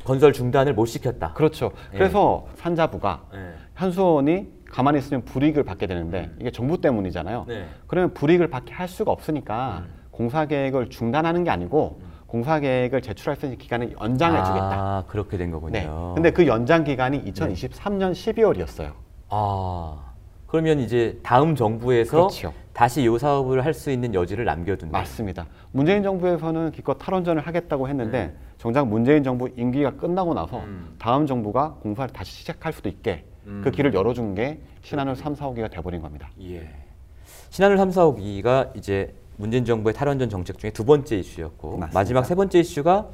건설 중단을 못 시켰다. 그렇죠. 예. 그래서 산자부가 예. 한수원이 가만히 있으면 불이익을 받게 되는데 이게 정부 때문이잖아요. 네. 그러면 불이익을 받게 할 수가 없으니까 공사 계획을 중단하는 게 아니고 공사 계획을 제출할 수 있는 기간을 연장해 주겠다. 아 그렇게 된 거군요. 네. 근데 그 연장 기간이 2023년 12월이었어요. 아 그러면 이제 다음 정부에서 그렇죠. 다시 이 사업을 할 수 있는 여지를 남겨둔 거예요. 맞습니다. 문재인 정부에서는 기껏 탈원전을 하겠다고 했는데 정작 문재인 정부 임기가 끝나고 나서 다음 정부가 공사를 다시 시작할 수도 있게 음. 그 길을 열어준 게 신한울 3, 4호기가 돼버린 겁니다. 예. 신한울 3, 4호기가 이제 문재인 정부의 탈원전 정책 중에 두 번째 이슈였고 맞습니다. 마지막 세 번째 이슈가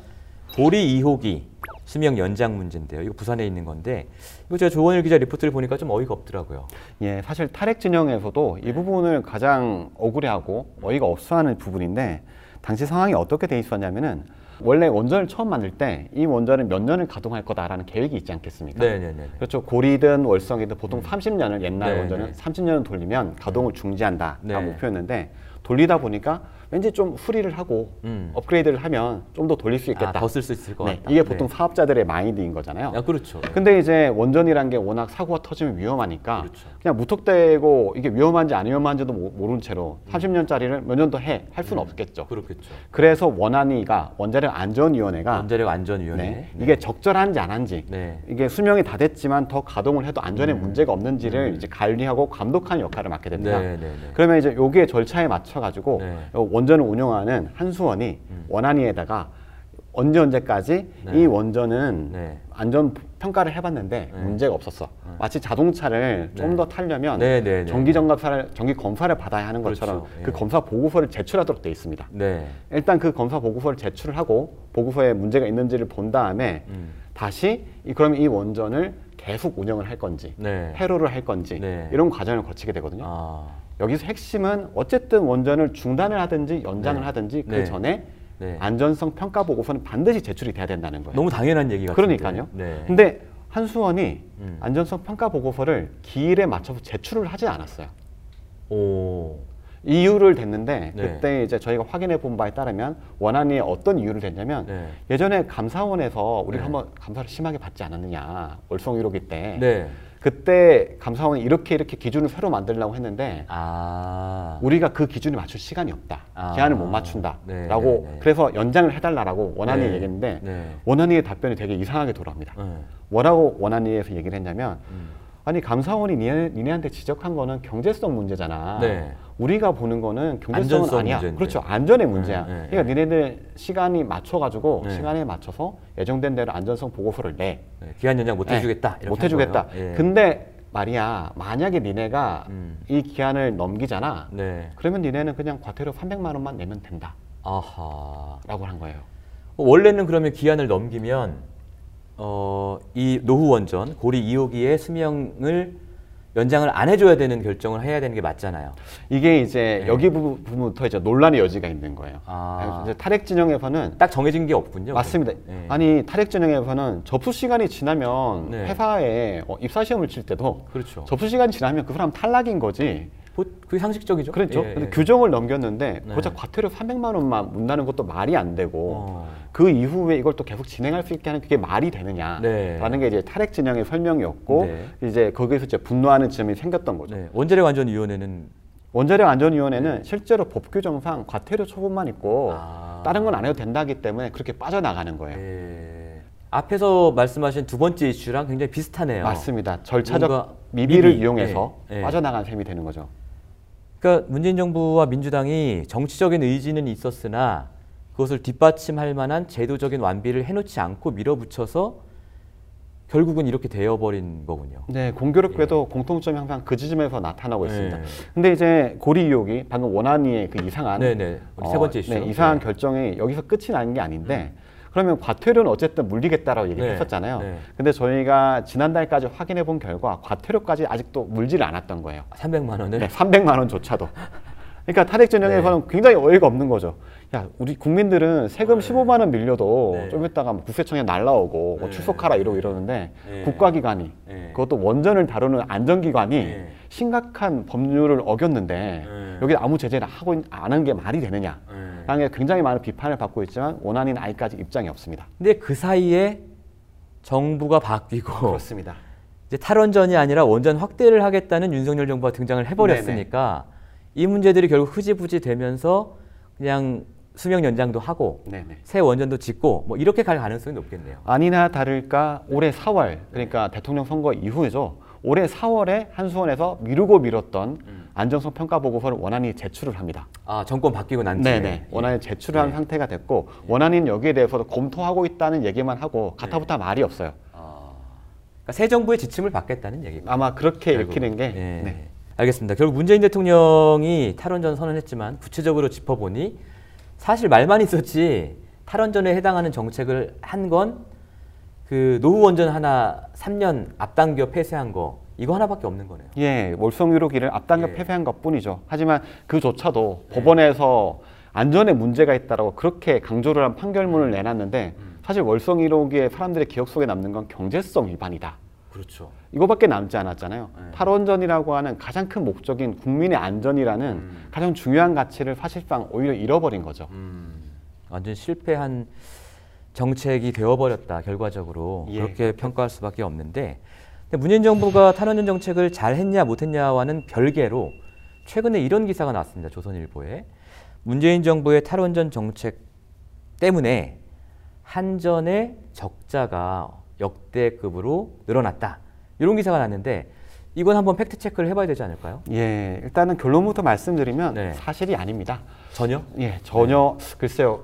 보리 2호기 수명 연장 문제인데요. 이거 부산에 있는 건데 이거 제가 조원일 기자 리포트를 보니까 좀 어이가 없더라고요. 예, 사실 탈핵 진영에서도 이 부분을 가장 억울해하고 어이가 없어하는 부분인데 당시 상황이 어떻게 돼 있었냐면은 원래 원전을 처음 만들 때 이 원전은 몇 년을 가동할 거다라는 계획이 있지 않겠습니까? 네네네. 그렇죠. 고리든 월성이든 보통 30년을 옛날 네, 원전은 네. 30년을 돌리면 가동을 중지한다가 네. 목표였는데 돌리다 보니까 왠지 좀 수리를 하고 음. 업그레이드를 하면 좀 더 돌릴 수 있겠다. 아, 더쓸 수 있을 것 네, 같다. 이게 보통 네. 사업자들의 마인드인 거잖아요. 아, 그렇죠. 근데 이제 원전이란 게 워낙 사고가 터지면 위험하니까 그렇죠. 그냥 무턱대고 이게 위험한지 안 위험한지도 모- 모른 채로 30년짜리를 몇 년 더 해 할 수는 없겠죠. 음. 그렇겠죠. 그래서 원안위가 원자력 안전위원회가 원자력 안전위원회. 네, 이게 적절한지 안 한지 네. 이게 수명이 다 됐지만 더 가동을 해도 안전에 음. 문제가 없는지를 이제 관리하고 감독하는 역할을 맡게 됩니다. 네, 네, 네. 그러면 이제 요게 절차에 맞춰 가지고 네. 원전을 운영하는 한수원이 원안위에다가 언제 언제까지 네. 이 원전은 네. 안전 평가를 해봤는데 문제가 없었어. 마치 자동차를 좀 더 타려면 네, 네, 네. 정기 점검사를 정기 검사를 받아야 하는 것처럼 그렇죠. 그 예. 검사 보고서를 제출하도록 돼 있습니다. 네. 일단 그 검사 보고서를 제출을 하고 보고서에 문제가 있는지를 본 다음에 음. 다시 이 그럼 이 원전을 계속 운영을 할 건지 네. 폐로를 할 건지 네. 이런 과정을 거치게 되거든요. 아. 여기서 핵심은 어쨌든 원전을 중단을 하든지 연장을 네. 하든지 그 네. 전에 네. 안전성 평가 보고서는 반드시 제출이 돼야 된다는 거예요. 너무 당연한 얘기 같은데. 그러니까요. 네. 근데 한수원이 음. 안전성 평가 보고서를 기일에 맞춰서 제출을 하지 않았어요. 오. 이유를 댔는데 네. 그때 이제 저희가 확인해 본 바에 따르면 원안이 어떤 이유를 댔냐면 네. 예전에 감사원에서 우리가 네. 한번 감사를 심하게 받지 않았느냐 월성 1호기 때 네. 그때 감사원이 이렇게 이렇게 기준을 새로 만들려고 했는데 아. 우리가 그 기준에 맞출 시간이 없다 아. 기한을 못 맞춘다라고 네, 네, 네. 그래서 연장을 해달라라고 원안이 네. 얘기했는데 네. 원안이의 답변이 되게 이상하게 돌아옵니다. 네. 뭐라고 원안위에서 얘기를 했냐면 음. 아니 감사원이 니네, 니네한테 지적한 거는 경제성 문제잖아. 네. 우리가 보는 거는 경제성은 아니야. 문제인데. 그렇죠. 안전의 문제야. 네, 네, 그러니까 니네들 시간이 맞춰가지고 네. 시간에 맞춰서 예정된 대로 안전성 보고서를 내. 네, 기한 연장 못 해주겠다. 못한 해주겠다. 예. 근데 말이야 만약에 니네가 음. 이 기한을 넘기잖아. 네. 그러면 니네는 그냥 과태료 300만 원만 내면 된다. 아하. 라고 한 거예요. 어, 원래는 그러면 기한을 넘기면 어, 이 노후 원전 고리 2호기의 수명을 연장을 안 해줘야 되는 결정을 해야 되는 게 맞잖아요. 이게 이제 네. 여기 부분- 부분부터 이제 논란의 여지가 있는 거예요. 아. 이제 탈핵 진영에서는 딱 정해진 게 없군요. 맞습니다. 네. 아니 탈핵 진영에서는 접수 시간이 지나면 네. 회사에 어, 입사 시험을 칠 때도 그렇죠. 접수 시간이 지나면 그 사람 탈락인 거지. 보- 그게 상식적이죠. 그렇죠. 예, 근데 예. 규정을 넘겼는데 네. 고작 과태료 300만 원만 문다는 것도 말이 안 되고 어. 그 이후에 이걸 또 계속 진행할 수 있게 하는 그게 말이 되느냐라는 네. 게 이제 탈핵 진영의 설명이었고 네. 이제 거기에서 이제 분노하는 지점이 생겼던 거죠. 네. 원자력 안전위원회는 원자력 안전위원회는 네. 실제로 법 규정상 과태료 처분만 있고 아. 다른 건 안 해도 된다기 때문에 그렇게 빠져나가는 거예요. 예. 앞에서 말씀하신 두 번째 이슈랑 굉장히 비슷하네요. 맞습니다. 절차적 미비를 미비. 이용해서 예, 예. 빠져나간 셈이 되는 거죠. 그러니까 문재인 정부와 민주당이 정치적인 의지는 있었으나 그것을 뒷받침할 만한 제도적인 완비를 해놓지 않고 밀어붙여서 결국은 이렇게 되어버린 거군요. 네, 공교롭게도 공통점이 항상 그 지점에서 나타나고 있습니다. 예. 근데 이제 고리 의혹이 방금 원안위의 그 이상한 네네. 우리 세 번째 이슈. 네, 이상한 네. 결정이 여기서 끝이 나는 게 아닌데 그러면 과태료는 어쨌든 물리겠다라고 얘기를 네, 했었잖아요. 네. 근데 저희가 지난달까지 확인해 본 결과 과태료까지 아직도 물지를 않았던 거예요. 300만 원을? 네, 300만 원조차도. 그러니까 탈핵 진영에서는 굉장히 어이가 없는 거죠. 야, 우리 국민들은 세금 15만 원 밀려도 네. 좀 이따가 뭐 국세청에 날라오고 뭐 네. 출석하라 이러고 이러는데 네. 국가기관이 네. 그것도 원전을 다루는 안전기관이 네. 심각한 법률을 어겼는데 네. 여기 아무 제재를 하고 있- 안 하는 게 말이 되느냐. 네. 게 굉장히 많은 비판을 받고 있지만 원안인 아직까지 입장이 없습니다. 근데 그 사이에 정부가 바뀌고 그렇습니다. 이제 탈원전이 아니라 원전 확대를 하겠다는 윤석열 정부가 등장을 해버렸으니까 이 문제들이 결국 흐지부지 되면서 그냥 수명 연장도 하고 네네. 새 원전도 짓고 뭐 이렇게 갈 가능성이 높겠네요. 아니나 다를까 올해 4월 그러니까 대통령 선거 이후에죠. 올해 4월에 한수원에서 미루고 미뤘던 안정성 평가 보고서를 원안이 제출을 합니다. 아 정권 바뀌고 난 뒤에 네네. 원안이 제출을 한 네. 상태가 됐고 원안인 여기에 대해서도 검토하고 있다는 얘기만 하고 가타부타 말이 없어요. 그러니까 새 정부의 지침을 받겠다는 얘기입니다. 아마 그렇게 결국은. 읽히는 게 예. 네. 알겠습니다. 결국 문재인 대통령이 탈원전 선언했지만 구체적으로 짚어보니 사실 말만 있었지 탈원전에 해당하는 정책을 한 건 그 노후 원전 하나 3년 앞당겨 폐쇄한 거 이거 하나밖에 없는 거네요. 예, 월성 1호기를 앞당겨 예. 폐쇄한 것뿐이죠. 하지만 그조차도 법원에서 안전에 문제가 있다라고 그렇게 강조를 한 판결문을 내놨는데 사실 월성 1호기의 사람들의 기억 속에 남는 건 경제성 위반이다. 그렇죠. 이거밖에 남지 않았잖아요. 네. 탈원전이라고 하는 가장 큰 목적인 국민의 안전이라는 음. 가장 중요한 가치를 사실상 오히려 잃어버린 거죠. 완전 실패한 정책이 되어버렸다 결과적으로 예. 그렇게 평가할 수밖에 없는데 근데 문재인 정부가 탈원전 정책을 잘했냐 못했냐와는 별개로 최근에 이런 기사가 나왔습니다 조선일보에 문재인 정부의 탈원전 정책 때문에 한전의 적자가 역대급으로 늘어났다 이런 기사가 났는데 이건 한번 팩트 체크를 해봐야 되지 않을까요? 예, 일단은 결론부터 말씀드리면 네. 사실이 아닙니다. 전혀? 예, 전혀 글쎄요.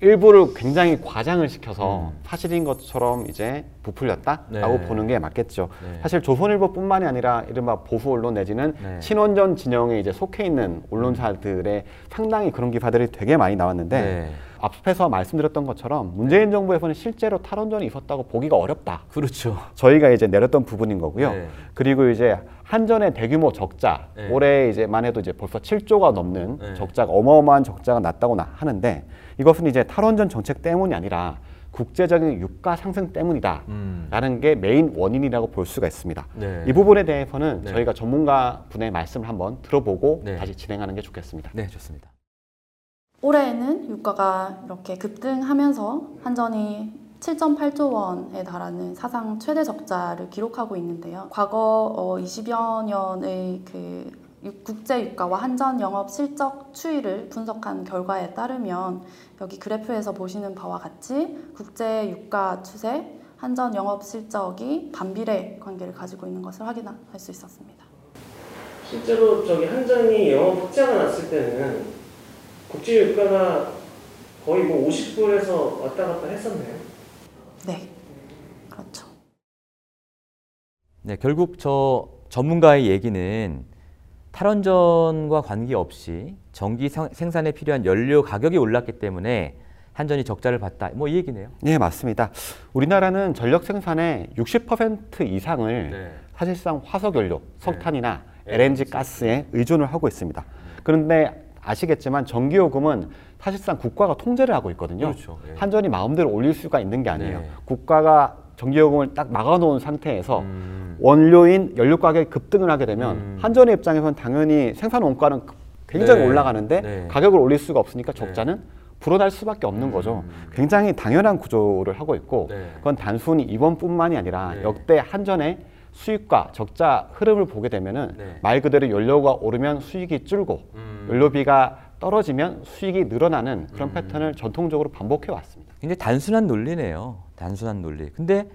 일부를 굉장히 과장을 시켜서 음. 사실인 것처럼 이제 부풀렸다라고 네. 보는 게 맞겠죠. 네. 사실 조선일보뿐만이 아니라 이른바 보수 언론 내지는 네. 친원전 진영에 이제 속해 있는 언론사들의 상당히 그런 기사들이 되게 많이 나왔는데 네. 앞에서 말씀드렸던 것처럼 문재인 정부에서는 실제로 탈원전이 있었다고 보기가 어렵다. 그렇죠. 저희가 이제 내렸던 부분인 거고요. 네. 그리고 이제 한전의 대규모 적자 네. 올해 이제만 해도 이제 벌써 7조가 넘는 네. 적자가 어마어마한 적자가 났다고 나- 하는데 이것은 이제 탈원전 정책 때문이 아니라 국제적인 유가 상승 때문이다라는 음. 게 메인 원인이라고 볼 수가 있습니다. 네. 이 부분에 대해서는 네. 저희가 전문가 분의 말씀을 한번 들어보고 네. 다시 진행하는 게 좋겠습니다. 네, 좋습니다. 올해에는 유가가 이렇게 급등하면서 한전이 7.8조 원에 달하는 사상 최대 적자를 기록하고 있는데요. 과거 어, 20여 년의 그 유- 국제 유가와 한전 영업 실적 추이를 분석한 결과에 따르면 여기 그래프에서 보시는 바와 같이 국제 유가 추세, 한전 영업 실적이 반비례 관계를 가지고 있는 것을 확인할 수 있었습니다. 실제로 저기 한전이 영업 흑자가 났을 때는 국제 유가가 거의 뭐 50불에서 왔다 갔다 했었네요. 네, 그렇죠. 네, 결국 저 전문가의 얘기는 탈원전과 관계없이 전기 생- 생산에 필요한 연료 가격이 올랐기 때문에 한전이 적자를 봤다. 뭐 이 얘기네요. 네, 맞습니다. 우리나라는 전력 생산의 60% 이상을 네. 사실상 화석 연료, 석탄이나 LNG 가스에 의존을 하고 있습니다. 그런데 아시겠지만 전기요금은 사실상 국가가 통제를 하고 있거든요. 그렇죠. 예. 한전이 마음대로 올릴 수가 있는 게 아니에요. 네. 국가가 전기요금을 딱 막아놓은 상태에서 음. 원료인 연료 가격이 급등을 하게 되면 한전의 입장에서는 당연히 생산 원가는 굉장히 네. 올라가는데 네. 가격을 올릴 수가 없으니까 적자는 불어날 수밖에 없는 거죠. 굉장히 당연한 구조를 하고 있고 네. 그건 단순히 이번뿐만이 아니라 네. 역대 한전의 수익과 적자 흐름을 보게 되면은 네. 말 그대로 연료가 오르면 수익이 줄고 음. 연료비가 떨어지면 수익이 늘어나는 그런 패턴을 전통적으로 반복해 왔습니다. 굉장히 단순한 논리네요. 단순한 논리. 근데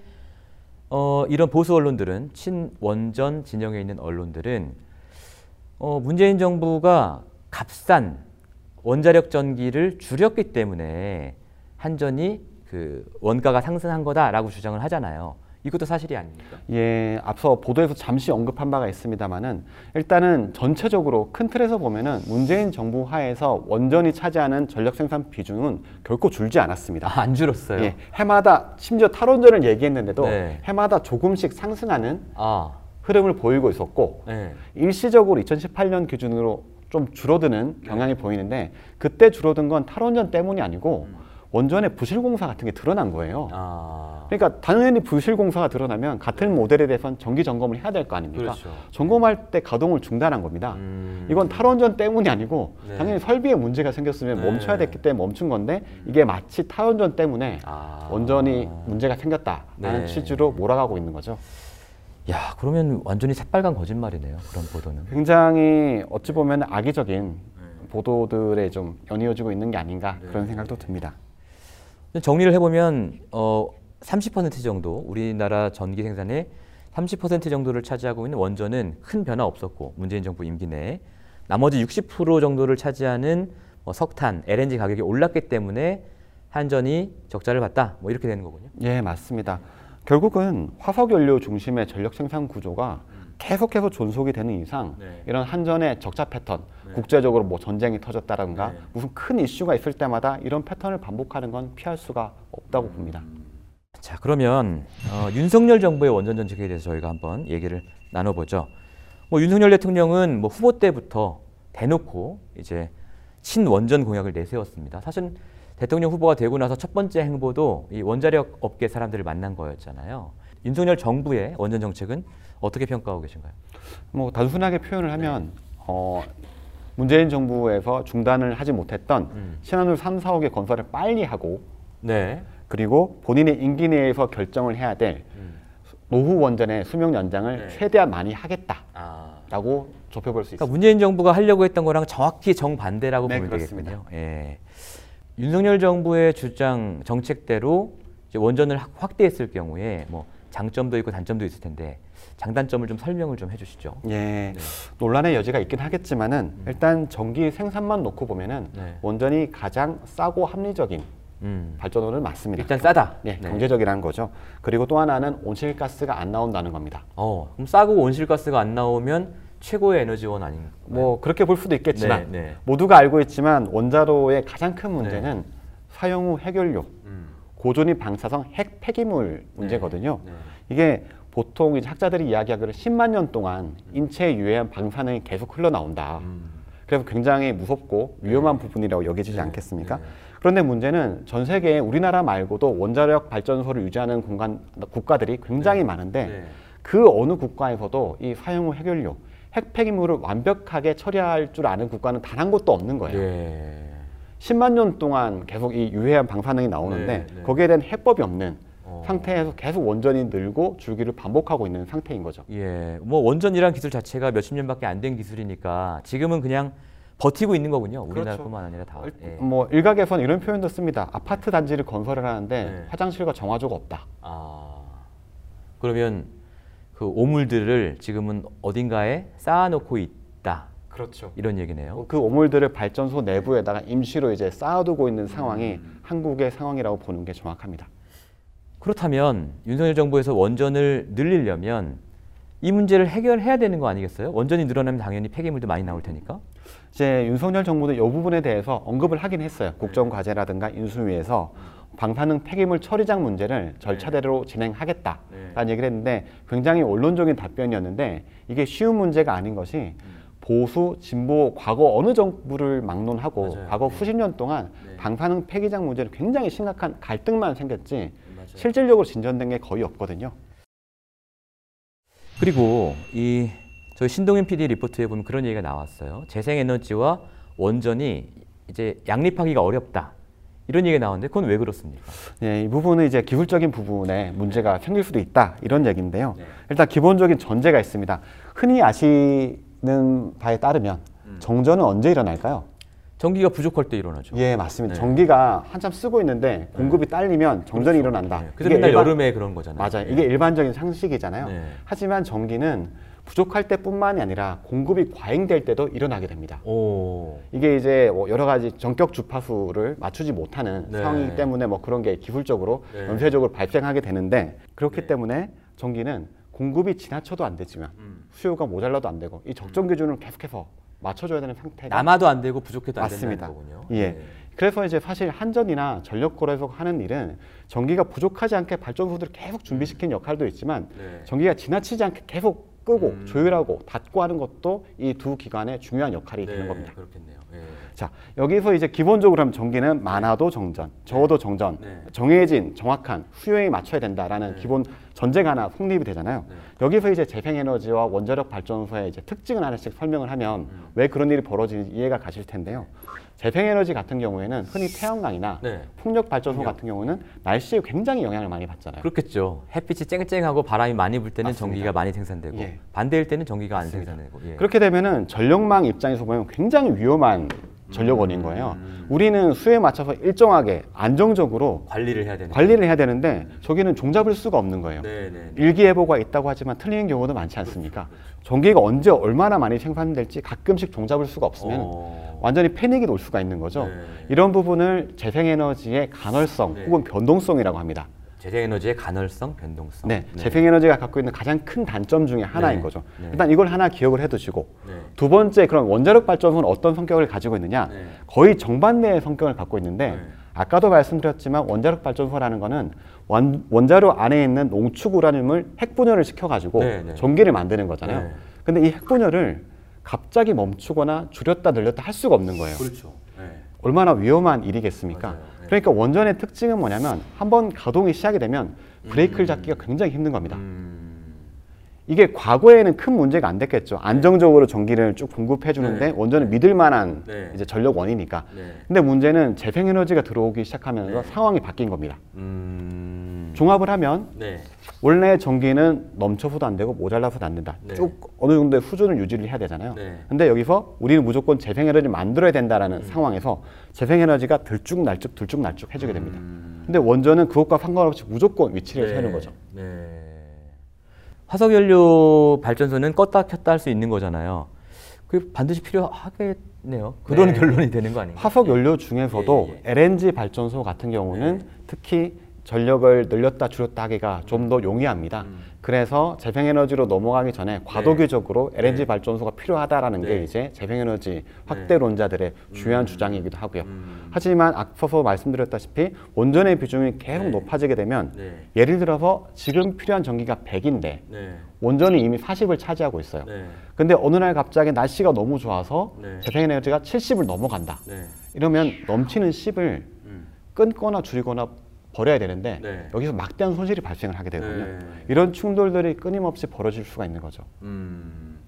어, 이런 보수 언론들은 친원전 진영에 있는 언론들은 어, 문재인 정부가 값싼 원자력 전기를 줄였기 때문에 한전이 그 원가가 상승한 거다라고 주장을 하잖아요. 이것도 사실이 아닙니까? 예, 앞서 보도에서 잠시 언급한 바가 있습니다만은 일단은 전체적으로 큰 틀에서 보면은 문재인 정부 하에서 원전이 차지하는 전력 생산 비중은 결코 줄지 않았습니다. 안 줄었어요. 예, 해마다 심지어 탈원전을 얘기했는데도 네. 해마다 조금씩 상승하는 아, 흐름을 보이고 있었고 네. 일시적으로 2018년 기준으로 좀 줄어드는 경향이 보이는데 그때 줄어든 건 탈원전 때문이 아니고 원전의 부실 공사 같은 게 드러난 거예요. 아. 그러니까 당연히 부실 공사가 드러나면 같은 모델에 대해서는 정기 점검을 해야 될 거 아닙니까? 그렇죠. 점검할 때 가동을 중단한 겁니다. 이건 탈원전 때문이 아니고 네. 당연히 설비에 문제가 생겼으면 네. 멈춰야 됐기 때문에 멈춘 건데 이게 마치 탈원전 때문에 원전이 문제가 생겼다라는 아. 네. 취지로 몰아가고 있는 거죠. 야, 그러면 완전히 새빨간 거짓말이네요. 그런 보도는. 굉장히 어찌 보면 악의적인 보도들에 좀 연이어지고 있는 게 아닌가 그런 생각도 듭니다. 정리를 해보면 어, 30% 정도 우리나라 전기 생산의 30% 정도를 차지하고 있는 원전은 큰 변화 없었고 문재인 정부 임기 내에 나머지 60% 정도를 차지하는 뭐 석탄, LNG 가격이 올랐기 때문에 한전이 적자를 봤다. 뭐 이렇게 되는 거군요. 예, 맞습니다. 결국은 화석 연료 중심의 전력 생산 구조가 계속해서 존속이 되는 이상 네. 이런 한전의 적자 패턴, 국제적으로 뭐 전쟁이 터졌다든가 무슨 큰 이슈가 있을 때마다 이런 패턴을 반복하는 건 피할 수가 없다고 봅니다. 자, 그러면 어, 윤석열 정부의 원전 정책에 대해서 저희가 한번 얘기를 나눠보죠. 뭐 윤석열 대통령은 뭐 후보 때부터 대놓고 이제 친원전 공약을 내세웠습니다. 사실 대통령 후보가 되고 나서 첫 번째 행보도 이 원자력 업계 사람들을 만난 거였잖아요. 윤석열 정부의 원전 정책은 어떻게 평가하고 계신가요? 뭐 단순하게 표현을 하면 어, 문재인 정부에서 중단을 하지 못했던 신한울 3, 4호기 건설을 빨리 하고 네. 그리고 본인의 임기 내에서 결정을 해야 될 노후 원전의 수명 연장을 최대한 많이 하겠다라고 좁혀볼 수 있습니다. 그러니까 문재인 정부가 하려고 했던 거랑 정확히 정반대라고 네, 보면 그렇습니다. 되겠군요. 예. 윤석열 정부의 주장 정책대로 이제 원전을 확- 확대했을 경우에 뭐 장점도 있고 단점도 있을 텐데 장단점을 좀 설명을 좀 해주시죠. 예, 논란의 여지가 있긴 하겠지만은 일단 전기 생산만 놓고 보면은 네. 원전이 가장 싸고 합리적인 음. 발전원은 맞습니다. 일단 싸다. 네, 네. 경제적이라는 거죠. 그리고 또 하나는 온실가스가 안 나온다는 겁니다. 어, 그럼 싸고 온실가스가 안 나오면 최고의 에너지원 아닌가요? 뭐 그렇게 볼 수도 있겠지만 네, 네. 모두가 알고 있지만 원자로의 가장 큰 문제는 사용 후 해결료, 고존이 방사성 핵 폐기물 문제거든요. 이게 보통 이제 학자들이 이야기하기로 10만 년 동안 인체에 유해한 방사능이 계속 흘러나온다. 그래서 굉장히 무섭고 위험한 부분이라고 여겨지지 않겠습니까? 그런데 문제는 전 세계에 우리나라 말고도 원자력 발전소를 유지하는 공간, 국가들이 굉장히 많은데 그 어느 국가에서도 이 사용 후 해결료, 핵 폐기물을 완벽하게 처리할 줄 아는 국가는 단 한 곳도 없는 거예요. 예. 10만 년 동안 계속 이 유해한 방사능이 나오는데 네, 네. 거기에 대한 해법이 없는 상태에서 계속 원전이 늘고 줄기를 반복하고 있는 상태인 거죠. 예, 뭐 원전이란 기술 자체가 몇십 년밖에 안 된 기술이니까 지금은 그냥 버티고 있는 거군요. 우리나라뿐만 아니라 다. 예. 뭐 일각에서는 이런 표현도 씁니다. 아파트 단지를 건설을 하는데 네. 화장실과 정화조가 없다. 아, 그러면 그 오물들을 지금은 어딘가에 쌓아놓고 있다. 그렇죠. 이런 얘기네요. 그 오물들을 발전소 내부에다가 임시로 이제 쌓아두고 있는 상황이 음. 한국의 상황이라고 보는 게 정확합니다. 그렇다면 윤석열 정부에서 원전을 늘리려면 이 문제를 해결해야 되는 거 아니겠어요? 원전이 늘어나면 당연히 폐기물도 많이 나올 테니까. 이제 윤석열 정부는 이 부분에 대해서 언급을 하긴 했어요. 국정과제라든가 인수위에서 방사능 폐기물 처리장 문제를 절차대로 진행하겠다라는 얘기를 했는데 굉장히 원론적인 답변이었는데 이게 쉬운 문제가 아닌 것이 보수, 진보, 과거 어느 정부를 막론하고 과거 수십 년 동안 방사능 폐기장 문제를 굉장히 심각한 갈등만 생겼지 실질적으로 진전된 게 거의 없거든요. 그리고 이 저희 신동현 PD 리포트에 보면 그런 얘기가 나왔어요. 재생에너지와 원전이 이제 양립하기가 어렵다. 이런 얘기가 나왔는데 그건 왜 그렇습니까? 예, 이 부분은 이제 기술적인 부분에 문제가 생길 수도 있다 이런 얘기인데요. 일단 기본적인 전제가 있습니다. 흔히 아시는 바에 따르면 정전은 언제 일어날까요? 전기가 부족할 때 일어나죠. 예, 맞습니다. 네. 전기가 한참 쓰고 있는데 공급이 딸리면 정전이 일어난다. 그래서 이게 맨날 일반- 여름에 그런 거잖아요. 맞아요. 예. 이게 일반적인 상식이잖아요. 네. 하지만 전기는 부족할 때뿐만이 아니라 공급이 과잉될 때도 일어나게 됩니다. 이게 이제 뭐 여러 가지 전격 주파수를 맞추지 못하는 네. 상황이기 때문에 뭐 그런 게 기술적으로 네. 연쇄적으로 발생하게 되는데 그렇기 때문에 전기는 공급이 지나쳐도 안 되지만 음. 수요가 모자라도 안 되고 이 적정 기준을 계속해서 맞춰줘야 되는 상태가 남아도 안 되고 부족해도 안 맞습니다. 된다는 거군요. 예. 네. 그래서 이제 사실 한전이나 전력거래소 하는 일은 전기가 부족하지 않게 발전소들을 계속 준비시키는 역할도 있지만 네. 전기가 지나치지 않게 계속 끄고 조율하고 닫고 하는 것도 이 두 기관의 중요한 역할이 되는 겁니다. 그렇겠네요. 자 여기서 이제 기본적으로 하면 전기는 많아도 정전, 적어도 정전, 정해진 정확한 수요에 맞춰야 된다라는 기본 전제가 하나 성립이 되잖아요. 여기서 이제 재생에너지와 원자력 발전소의 이제 특징을 하나씩 설명을 하면 왜 그런 일이 벌어지는지 이해가 가실 텐데요. 재생에너지 같은 경우에는 흔히 태양광이나 네. 풍력 발전소 같은 경우는 날씨에 굉장히 영향을 많이 받잖아요. 그렇겠죠. 햇빛이 쨍쨍하고 바람이 많이 불 때는 맞습니다. 전기가 많이 생산되고 예. 반대일 때는 전기가 안 생산되고. 예. 그렇게 되면은 전력망 입장에서 보면 굉장히 위험한 전력원인 거예요. 우리는 수요에 맞춰서 일정하게 안정적으로 관리를 해야 되는. 관리를 해야 되는데 저기는 종잡을 수가 없는 거예요. 네, 네. 일기예보가 있다고 하지만 틀리는 경우도 많지 않습니까? 전기가 언제 얼마나 많이 생산될지 가끔씩 종잡을 수가 없으면 어. 완전히 패닉이 올 수가 있는 거죠. 네. 이런 부분을 재생에너지의 간헐성 혹은 변동성이라고 합니다. 재생에너지의 간헐성, 변동성. 네, 재생에너지가 갖고 있는 가장 큰 단점 중에 하나인 네. 거죠. 네. 일단 이걸 하나 기억을 해두시고 네. 두 번째 그럼 원자력 발전소는 어떤 성격을 가지고 있느냐? 네. 거의 정반대의 성격을 갖고 있는데 아까도 말씀드렸지만 원자력 발전소라는 거는 원, 원자로 안에 있는 농축 우라늄을 핵분열을 시켜가지고 네, 네. 전기를 만드는 거잖아요. 네. 근데 이 핵분열을 갑자기 멈추거나 줄였다 늘렸다 할 수가 없는 거예요. 그렇죠. 네. 얼마나 위험한 일이겠습니까? 그러니까 원전의 특징은 뭐냐면 한번 가동이 시작이 되면 브레이크를 잡기가 굉장히 힘든 겁니다. 이게 과거에는 큰 문제가 안 됐겠죠. 안정적으로 전기를 쭉 공급해 주는데 네. 원전은 믿을 만한 네. 이제 전력원이니까. 네. 근데 문제는 재생에너지가 들어오기 시작하면서 상황이 바뀐 겁니다. 종합을 하면 네. 원래 전기는 넘쳐서도 안 되고 모자라서도 안 된다. 네. 쭉 어느 정도의 수준을 유지를 해야 되잖아요. 네. 근데 여기서 우리는 무조건 재생에너지를 만들어야 된다라는 상황에서 재생에너지가 들쭉날쭉 들쭉날쭉 해주게 됩니다. 근데 원전은 그것과 상관없이 무조건 위치를 네. 세는 거죠. 네. 화석연료 발전소는 껐다 켰다 할 수 있는 거잖아요. 그 반드시 필요하겠네요. 그런 네. 결론이 되는 거 아닌가요? 화석 연료 중에서도 예, LNG 발전소 같은 경우는 네. 특히 전력을 늘렸다 줄였다 하기가 좀 더 용이합니다. 그래서 재생에너지로 넘어가기 전에 과도기적으로 LNG 발전소가 필요하다라는 게 네. 이제 재생에너지 확대론자들의 주요한 주장이기도 하고요. 하지만 앞서서 말씀드렸다시피 원전의 비중이 계속 높아지게 되면 네. 예를 들어서 지금 필요한 전기가 100인데 네. 원전이 이미 40을 차지하고 있어요. 네. 근데 어느 날 갑자기 날씨가 너무 좋아서 네. 재생에너지가 70을 넘어간다. 네. 이러면 넘치는 10을 끊거나 줄이거나 버려야 되는데 네. 여기서 막대한 손실이 발생을 하게 되거든요. 네. 이런 충돌들이 끊임없이 벌어질 수가 있는 거죠. 음.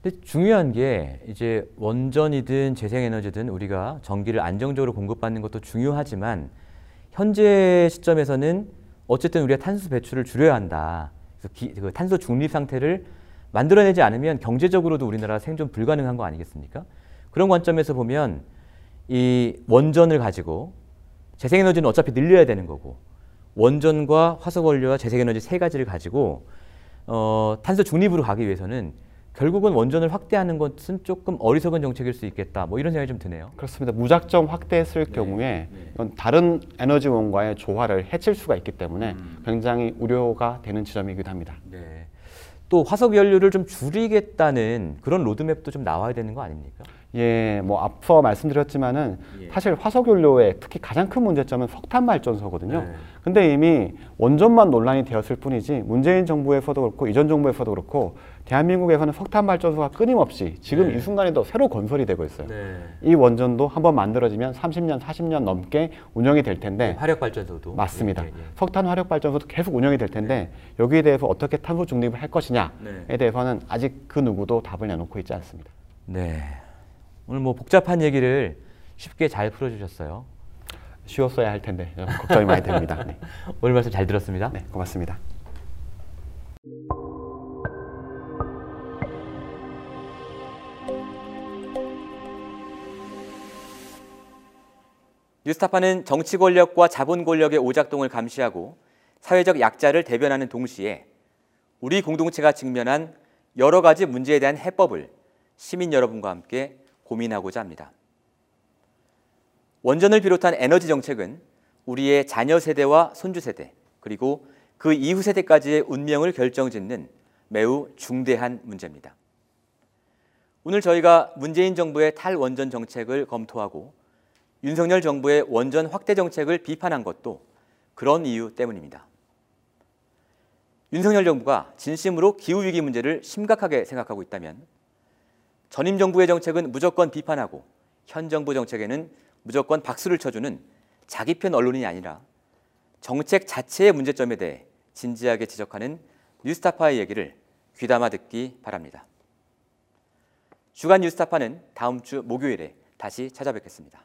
근데 중요한 게 이제 원전이든 재생에너지든 우리가 전기를 안정적으로 공급받는 것도 중요하지만 현재 시점에서는 어쨌든 우리가 탄소 배출을 줄여야 한다. 그래서 기, 그 탄소 중립 상태를 만들어내지 않으면 경제적으로도 우리나라 생존 불가능한 거 아니겠습니까? 그런 관점에서 보면 이 원전을 가지고 재생에너지는 어차피 늘려야 되는 거고 원전과 화석원료와 재생에너지 세 가지를 가지고 어, 탄소 중립으로 가기 위해서는 결국은 원전을 확대하는 것은 조금 어리석은 정책일 수 있겠다. 뭐 이런 생각이 좀 드네요. 그렇습니다. 무작정 확대했을 경우에 이건 다른 에너지원과의 조화를 해칠 수가 있기 때문에 굉장히 우려가 되는 지점이기도 합니다. 네. 또 화석 연료를 좀 줄이겠다는 그런 로드맵도 좀 나와야 되는 거 아닙니까? 예, 뭐 앞서 말씀드렸지만은 예. 사실 화석연료의 특히 가장 큰 문제점은 석탄 발전소거든요. 네. 근데 이미 원전만 논란이 되었을 뿐이지 문재인 정부에서도 그렇고 이전 정부에서도 그렇고 대한민국에서는 석탄 발전소가 끊임없이 지금 네. 이 순간에도 새로 건설이 되고 있어요. 네. 이 원전도 한번 만들어지면 30년, 40년 넘게 운영이 될 텐데 화력 발전소도 맞습니다. 예, 예, 예. 석탄 화력 발전소도 계속 운영이 될 텐데 여기에 대해서 어떻게 탄소 중립을 할 것이냐에 네. 대해서는 아직 그 누구도 답을 내놓고 있지 않습니다. 네. 오늘 뭐 복잡한 얘기를 쉽게 잘 풀어주셨어요. 쉬웠어야 할 텐데 좀 걱정이 많이 됩니다. 네. 오늘 말씀 잘 들었습니다. 네, 고맙습니다. 뉴스타파는 정치 권력과 자본 권력의 오작동을 감시하고 사회적 약자를 대변하는 동시에 우리 공동체가 직면한 여러 가지 문제에 대한 해법을 시민 여러분과 함께 고민하고자 합니다. 원전을 비롯한 에너지 정책은 우리의 자녀 세대와 손주 세대 그리고 그 이후 세대까지의 운명을 결정짓는 매우 중대한 문제입니다. 오늘 저희가 문재인 정부의 탈원전 정책을 검토하고 윤석열 정부의 원전 확대 정책을 비판한 것도 그런 이유 때문입니다. 윤석열 정부가 진심으로 기후위기 문제를 심각하게 생각하고 있다면 전임 정부의 정책은 무조건 비판하고 현 정부 정책에는 무조건 박수를 쳐주는 자기 편 언론이 아니라 정책 자체의 문제점에 대해 진지하게 지적하는 뉴스타파의 얘기를 귀담아 듣기 바랍니다. 주간 뉴스타파는 다음 주 목요일에 다시 찾아뵙겠습니다.